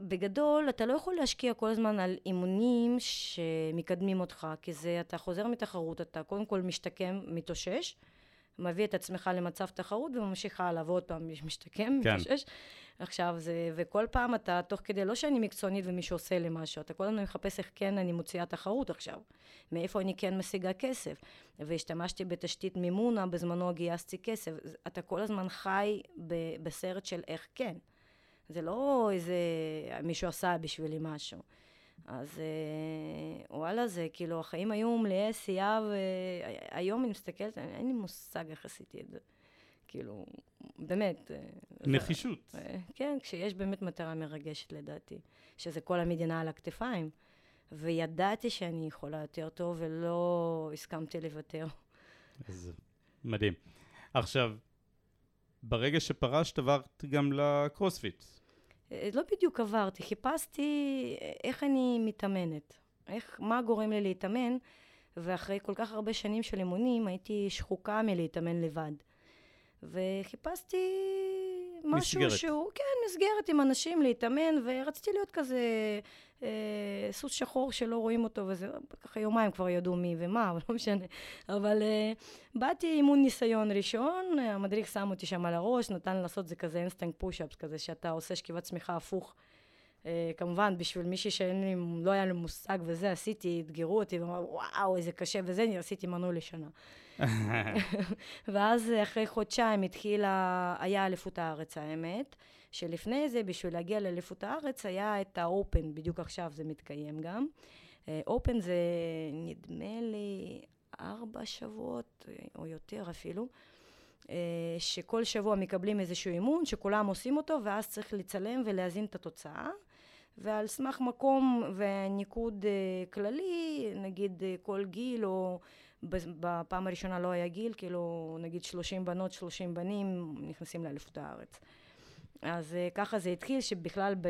ובגדול אתה לא יכול להשקיע כל הזמן על אימונים שמקדמים אותך, כי זה אתה חוזר מתחרות, אתה קודם כל משתקם, מתאושש, מביא את עצמך למצב תחרות וממשיך הלאה, ועוד פעם משתקם, כן. מתאושש. עכשיו זה, וכל פעם אתה, תוך כדי, לא שאני מקצוענית ומישהו עושה לי משהו, אתה כל הזמן מחפש איך כן אני מוציאה תחרות עכשיו, מאיפה אני כן משיגה כסף. והשתמשתי בתשתית מימונה, בזמנו גייסתי כסף. אתה כל הזמן חי ב- בסרט של איך כן. זה לא איזה מישהו עשה בשבילי משהו. אז אה, וואלה, זה כאילו, החיים היו מלאי עשייה, והיום אני מסתכלת, אין לי מושג איך עשיתי את זה. כאילו, באמת. אה, זה- נחישות. אה, כן, כשיש באמת מטרה מרגשת לדעתי, שזה כל המדינה על הכתפיים. וידעתי שאני יכולה יותר טוב, ולא הסכמתי לוותר. אז מדהים. עכשיו, ברגע שפרשת עברת גם לקרוספיט. אה, לא בדיוק עברתי, חיפשתי איך אני מתאמנת, איך, מה גורם לי להתאמן, ואחרי כל כך הרבה שנים של אימונים הייתי שחוקה מלהתאמן לבד. וחיפשתי משהו מסגרת. שהוא, כן, מסגרת עם אנשים להתאמן, ורציתי להיות כזה אה, סוס שחור שלא רואים אותו, וזה, ככה יומיים כבר ידעו מי ומה, אבל לא משנה. אבל אה, באתי אימון ניסיון ראשון, המדריך שם אותי שם על הראש, נתן לעשות זה כזה handstand push-ups, כזה שאתה עושה שכיבת סמיכה הפוך. אה, כמובן, בשביל מישהי שאין לי, לא היה לי מושג וזה, עשיתי, אתגרו אותי, ואמרו, וואו, איזה קשה וזה, אני עשיתי מנוי לשנה. ואז אה, אחרי חודשיים התחילה, היה אליפות הארץ האמת, שלפני זה, בשביל להגיע לאליפות הארץ, היה את האופן, בדיוק עכשיו זה מתקיים גם. אופן זה נדמה לי ארבע שבועות, אה, או יותר אפילו, אה, שכל שבוע מקבלים איזשהו אימון, שכולם עושים אותו, ואז צריך לצלם ולהזין את התוצאה. ועל סמך מקום וניקוד אה, כללי, נגיד אה, כל גיל או בפעם הראשונה לא היה גיל, כאילו נגיד 30 בנות, 30 בנים, נכנסים לאליפות הארץ. אז uh, ככה זה התחיל, שבכלל ב...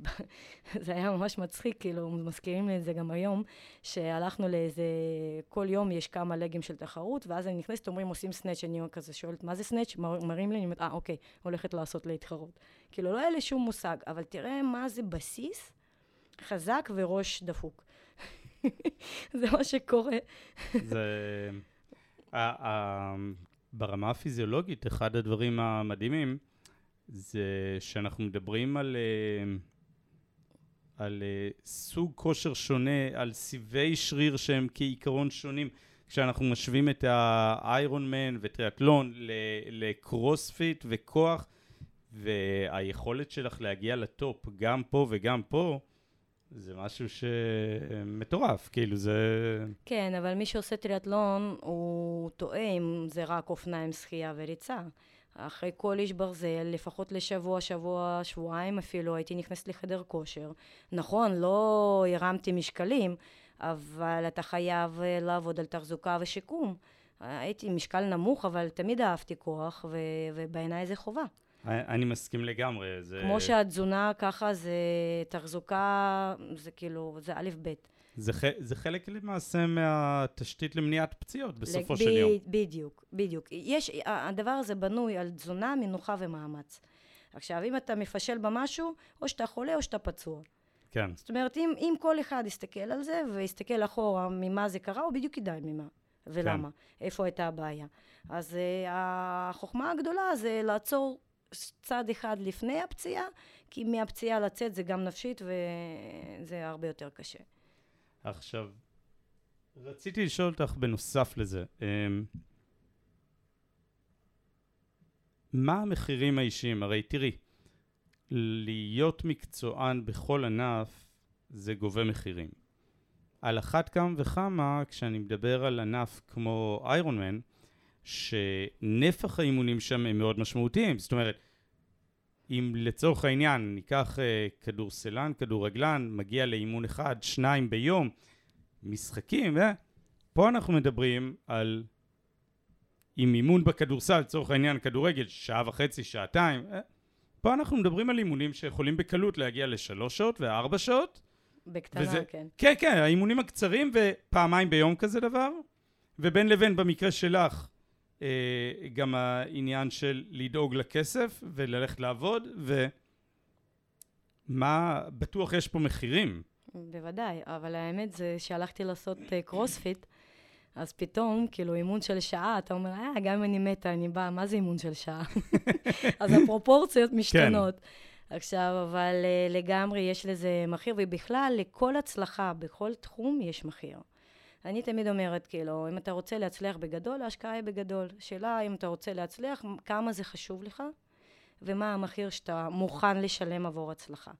זה היה ממש מצחיק, כאילו, מזכירים לי את זה גם היום, שהלכנו לאיזה, כל יום יש כמה לגים של תחרות, ואז אני נכנסת, אומרים, עושים סנאצ', אני כזה שואלת, מה זה סנאצ'? מראים לי, אני אומרת, אה, אוקיי, הולכת לעשות להתחרות. כאילו, לא היה לי שום מושג, אבל תראה מה זה בסיס חזק וראש דפוק. זה מה שקורה. זה... ברמה הפיזיולוגית, אחד הדברים המדהימים, זה שאנחנו מדברים על, אה, על אה, סוג כושר שונה, על סיבי שריר שהם כעיקרון שונים. כשאנחנו משווים את האיירון מן וטריאטלון לקרוספיט וכוח, והיכולת שלך להגיע לטופ גם פה וגם פה, זה משהו שמטורף, כאילו זה... כן, אבל מי שעושה טריאטלון, הוא טועה אם זה רק אופניים, שחייה וריצה. אחרי כל איש ברזל, לפחות לשבוע, שבוע, שבועיים אפילו, הייתי נכנסת לחדר כושר. נכון, לא הרמתי משקלים, אבל אתה חייב לעבוד על תחזוקה ושיקום. הייתי משקל נמוך, אבל תמיד אהבתי כוח, ו- ובעיניי זה חובה. אני מסכים לגמרי. זה... כמו שהתזונה ככה זה תחזוקה, זה כאילו, זה א' ב'. זה, ח... זה חלק למעשה מהתשתית למניעת פציעות בסופו ב- של יום. בדיוק, בדיוק. יש, הדבר הזה בנוי על תזונה, מנוחה ומאמץ. עכשיו, אם אתה מפשל במשהו, או שאתה חולה או שאתה פצוע. כן. זאת אומרת, אם, אם כל אחד יסתכל על זה ויסתכל אחורה ממה זה קרה, הוא בדיוק ידע ממה ולמה, כן. איפה הייתה הבעיה. אז uh, החוכמה הגדולה זה לעצור צעד אחד לפני הפציעה, כי מהפציעה לצאת זה גם נפשית וזה הרבה יותר קשה. עכשיו, רציתי לשאול אותך בנוסף לזה, אמ, מה המחירים האישיים? הרי תראי, להיות מקצוען בכל ענף זה גובה מחירים. על אחת כמה וכמה כשאני מדבר על ענף כמו איירון מן, שנפח האימונים שם הם מאוד משמעותיים. זאת אומרת, אם לצורך העניין ניקח uh, כדורסלן, כדורגלן, מגיע לאימון אחד, שניים ביום, משחקים, אה? פה אנחנו מדברים על עם אימון בכדורסל, לצורך העניין כדורגל, שעה וחצי, שעתיים, אה? פה אנחנו מדברים על אימונים שיכולים בקלות להגיע לשלוש שעות וארבע שעות. בקטנה, וזה, כן. כן, כן, האימונים הקצרים ופעמיים ביום כזה דבר, ובין לבין במקרה שלך, גם העניין של לדאוג לכסף וללכת לעבוד, ומה, בטוח יש פה מחירים. בוודאי, אבל האמת זה שהלכתי לעשות קרוספיט, אז פתאום, כאילו, אימון של שעה, אתה אומר, אה, גם אם אני מתה, אני באה, מה זה אימון של שעה? אז הפרופורציות. משתנות. כן. עכשיו, אבל uh, לגמרי יש לזה מחיר, ובכלל, לכל הצלחה, בכל תחום יש מחיר. אני תמיד אומרת, כאילו, אם אתה רוצה להצליח בגדול, ההשקעה היא בגדול. שאלה אם אתה רוצה להצליח, כמה זה חשוב לך, ומה המחיר שאתה מוכן לשלם עבור הצלחה.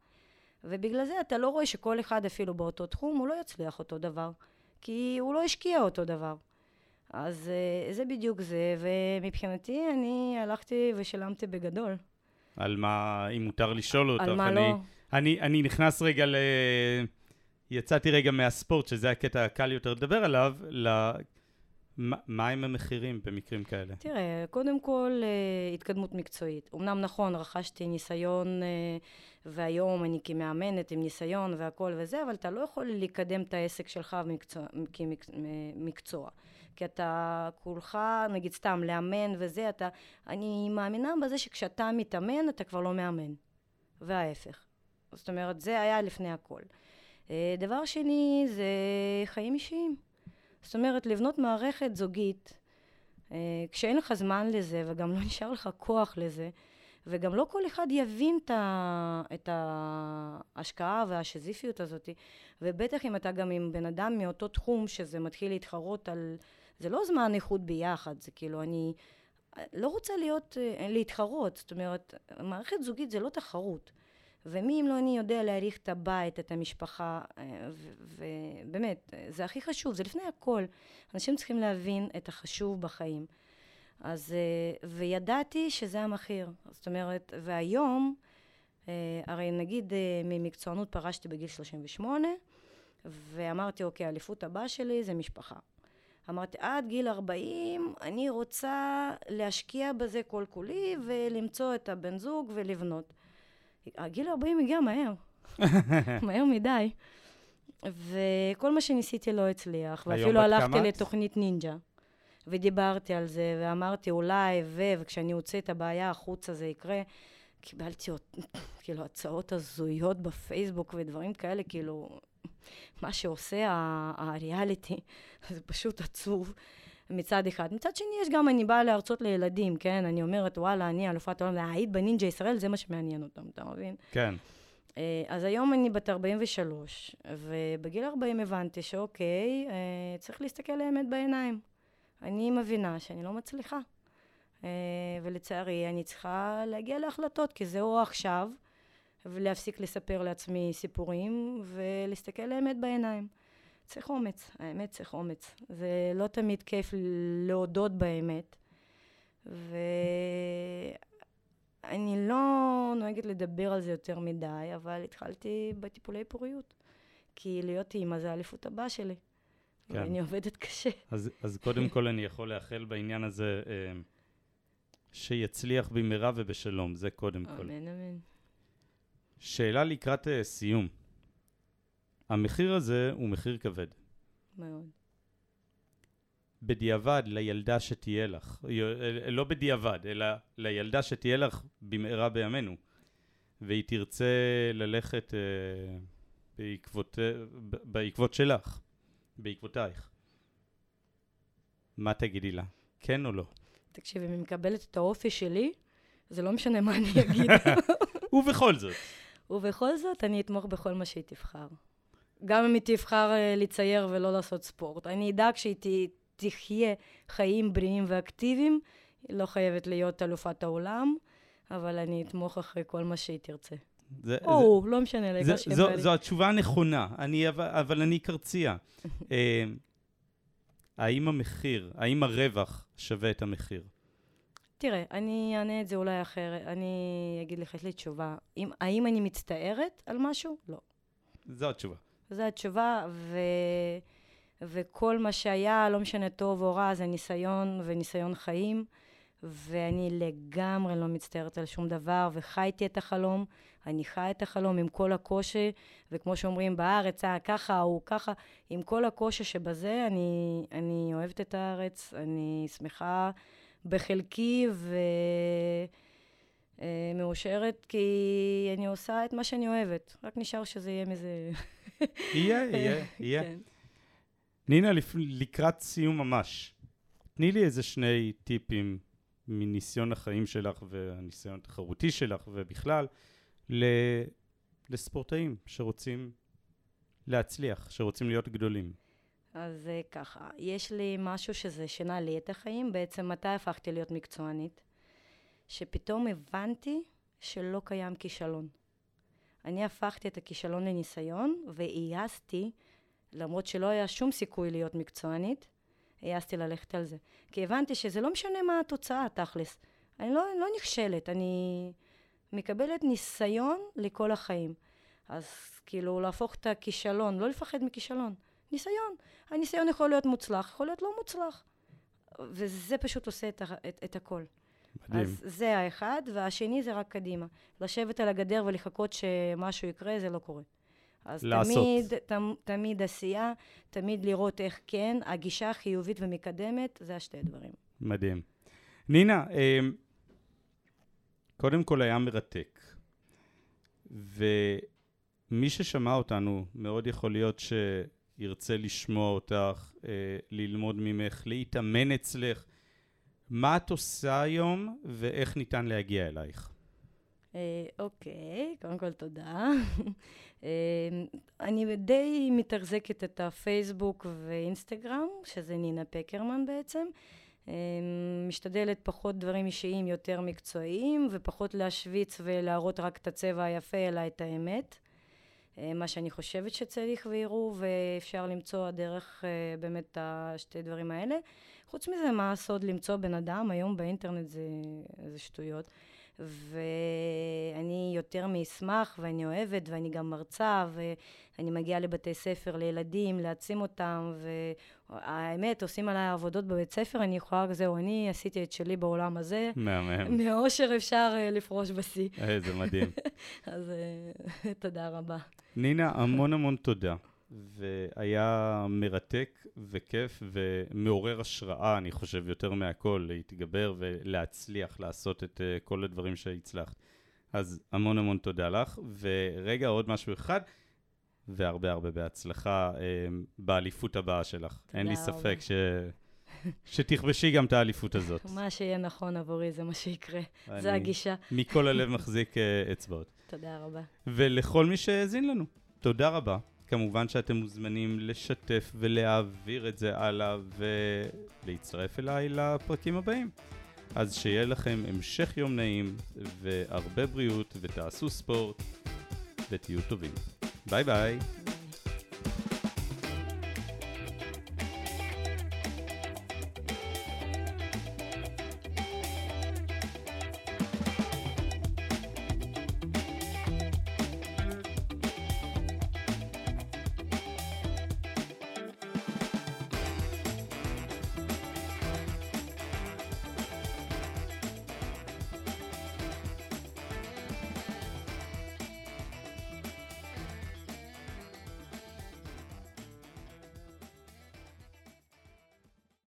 ובגלל זה אתה לא רואה שכל אחד אפילו באותו תחום, הוא לא יצליח אותו דבר, כי הוא לא השקיע אותו דבר. אז אה, זה בדיוק זה, ומבחינתי אני הלכתי ושילמתי בגדול. על מה, אם מותר לשאול אותך, על מה אני, לא? אני, אני נכנס רגע ל... יצאתי רגע מהספורט, שזה הקטע הקל יותר לדבר עליו, ל... מה עם המחירים במקרים כאלה? תראה, קודם כל, אה, התקדמות מקצועית. אמנם נכון, רכשתי ניסיון, אה, והיום אני כמאמנת עם ניסיון והכל וזה, אבל אתה לא יכול לקדם את העסק שלך כמקצוע. כי אתה כולך, נגיד סתם, לאמן וזה, אתה... אני מאמינה בזה שכשאתה מתאמן, אתה כבר לא מאמן. וההפך. זאת אומרת, זה היה לפני הכל. אה, דבר שני, זה חיים אישיים. זאת אומרת, לבנות מערכת זוגית, אה, כשאין לך זמן לזה וגם לא נשאר לך כוח לזה, וגם לא כל אחד יבין את ההשקעה והשזיפיות הזאת, ובטח אם אתה גם עם בן אדם מאותו תחום שזה מתחיל להתחרות על... זה לא זמן איכות ביחד, זה כאילו אני לא רוצה להיות, אה, להתחרות, זאת אומרת, מערכת זוגית זה לא תחרות. ומי אם לא אני יודע להעריך את הבית, את המשפחה, אה, ובאמת, זה הכי חשוב, זה לפני הכל. אנשים צריכים להבין את החשוב בחיים. אז, אה, וידעתי שזה המחיר. זאת אומרת, והיום, אה, הרי נגיד ממקצוענות פרשתי בגיל 38, ואמרתי, אוקיי, האליפות הבאה שלי זה משפחה. אמרתי, עד גיל 40 אני רוצה להשקיע בזה כל כולי ולמצוא את הבן זוג ולבנות. הגיל 40 הגיע מהר, מהר מדי. וכל מה שניסיתי לא הצליח, ואפילו הלכתי לתוכנית נינג'ה. ודיברתי על זה, ואמרתי אולי, ו... וכשאני אוציא את הבעיה החוצה זה יקרה. קיבלתי כאילו הצעות הזויות בפייסבוק ודברים כאלה, כאילו, מה שעושה הריאליטי, זה פשוט עצוב מצד אחד. מצד שני, יש גם, אני באה להרצות לילדים, כן? אני אומרת, וואלה, אני אלופת העולם, היית בנינג'ה ישראל, זה מה שמעניין אותם, אתה מבין? כן. אה, אז היום אני בת 43, ובגיל 40 הבנתי שאוקיי, אה, צריך להסתכל לאמת בעיניים. אני מבינה שאני לא מצליחה. אה, ולצערי, אני צריכה להגיע להחלטות, כי זה או עכשיו, ולהפסיק לספר לעצמי סיפורים, ולהסתכל לאמת בעיניים. צריך אומץ, האמת צריך אומץ. זה לא תמיד כיף להודות באמת. ואני לא נוהגת לדבר על זה יותר מדי, אבל התחלתי בטיפולי פוריות. כי להיות אימא זה האליפות הבאה שלי. כן. ואני עובדת קשה. אז, אז קודם כל אני יכול לאחל בעניין הזה אה, שיצליח במהרה ובשלום, זה קודם כל. אמן, אמן. שאלה לקראת uh, סיום. המחיר הזה הוא מחיר כבד. מאוד. בדיעבד, לילדה שתהיה לך, אה, לא בדיעבד, אלא לילדה שתהיה לך במהרה בימינו, והיא תרצה ללכת uh, בעקבות, uh, בעקבות שלך, בעקבותייך. מה תגידי לה? כן או לא? תקשיב, אם היא מקבלת את האופי שלי, זה לא משנה מה אני אגיד. ובכל זאת. ובכל זאת, אני אתמוך בכל מה שהיא תבחר. גם אם היא תבחר uh, לצייר ולא לעשות ספורט. אני אדאג שהיא תחיה חיים בריאים ואקטיביים. היא לא חייבת להיות אלופת העולם, אבל אני אתמוך אחרי כל מה שהיא תרצה. זה, או, זה, לא משנה, לעיקר שהיא זו, זו התשובה הנכונה, אני, אבל, אבל אני קרצייה. uh, האם המחיר, האם הרווח שווה את המחיר? תראה, אני אענה את זה אולי אחרת. אני אגיד לך, יש לי תשובה. אם, האם אני מצטערת על משהו? לא. זו התשובה. זו התשובה, ו... וכל מה שהיה, לא משנה טוב או רע, זה ניסיון וניסיון חיים, ואני לגמרי לא מצטערת על שום דבר, וחייתי את החלום. אני חי את החלום עם כל הקושי, וכמו שאומרים בארץ, אה, ככה, הוא ככה, עם כל הקושי שבזה, אני, אני אוהבת את הארץ, אני שמחה בחלקי ומאושרת, כי אני עושה את מה שאני אוהבת. רק נשאר שזה יהיה מזה... יהיה, יהיה, יהיה. כן. נינה, לקראת סיום ממש, תני לי איזה שני טיפים מניסיון החיים שלך והניסיון התחרותי שלך ובכלל, לספורטאים שרוצים להצליח, שרוצים להיות גדולים. אז אה, ככה, יש לי משהו שזה שינה לי את החיים, בעצם מתי הפכתי להיות מקצוענית? שפתאום הבנתי שלא קיים כישלון. אני הפכתי את הכישלון לניסיון והעזתי, למרות שלא היה שום סיכוי להיות מקצוענית, העזתי ללכת על זה. כי הבנתי שזה לא משנה מה התוצאה, תכלס. אני לא, לא נכשלת, אני מקבלת ניסיון לכל החיים. אז כאילו להפוך את הכישלון, לא לפחד מכישלון. ניסיון. הניסיון יכול להיות מוצלח, יכול להיות לא מוצלח. וזה פשוט עושה את, את, את הכל. מדהים. אז זה האחד, והשני זה רק קדימה. לשבת על הגדר ולחכות שמשהו יקרה, זה לא קורה. אז לעשות. תמיד, ת, תמיד עשייה, תמיד לראות איך כן, הגישה החיובית ומקדמת, זה השתי דברים. מדהים. נינה, אמ, קודם כל היה מרתק. ומי ששמע אותנו, מאוד יכול להיות ש... ירצה לשמוע אותך, אה, ללמוד ממך, להתאמן אצלך. מה את עושה היום ואיך ניתן להגיע אלייך? אה, אוקיי, קודם כל תודה. אה, אני די מתחזקת את הפייסבוק ואינסטגרם, שזה נינה פקרמן בעצם. אה, משתדלת פחות דברים אישיים, יותר מקצועיים, ופחות להשוויץ ולהראות רק את הצבע היפה, אלא את האמת. מה שאני חושבת שצריך ויראו, ואפשר למצוא דרך אה, באמת את השתי דברים האלה. חוץ מזה, מה הסוד למצוא בן אדם? היום באינטרנט זה, זה שטויות. ואני יותר מאשמח, ואני אוהבת, ואני גם מרצה, ואני מגיעה לבתי ספר לילדים, להעצים אותם, והאמת, עושים עליי עבודות בבית ספר, אני יכולה, זהו, אני עשיתי את שלי בעולם הזה. מהמם. מאושר אפשר uh, לפרוש בשיא. איזה מדהים. אז uh, תודה רבה. נינה, המון המון תודה. והיה מרתק וכיף ומעורר השראה, אני חושב, יותר מהכל, להתגבר ולהצליח לעשות את uh, כל הדברים שהצלחת. אז המון המון תודה לך. ורגע, עוד משהו אחד, והרבה הרבה בהצלחה uh, באליפות הבאה שלך. אין לי ספק ש... שתכבשי גם את האליפות הזאת. מה שיהיה נכון עבורי זה מה שיקרה, זה הגישה. מכל הלב מחזיק uh, אצבעות. תודה רבה. ולכל מי שהאזין לנו, תודה רבה. כמובן שאתם מוזמנים לשתף ולהעביר את זה הלאה ולהצטרף אליי לפרקים הבאים. אז שיהיה לכם המשך יום נעים והרבה בריאות ותעשו ספורט ותהיו טובים. ביי ביי.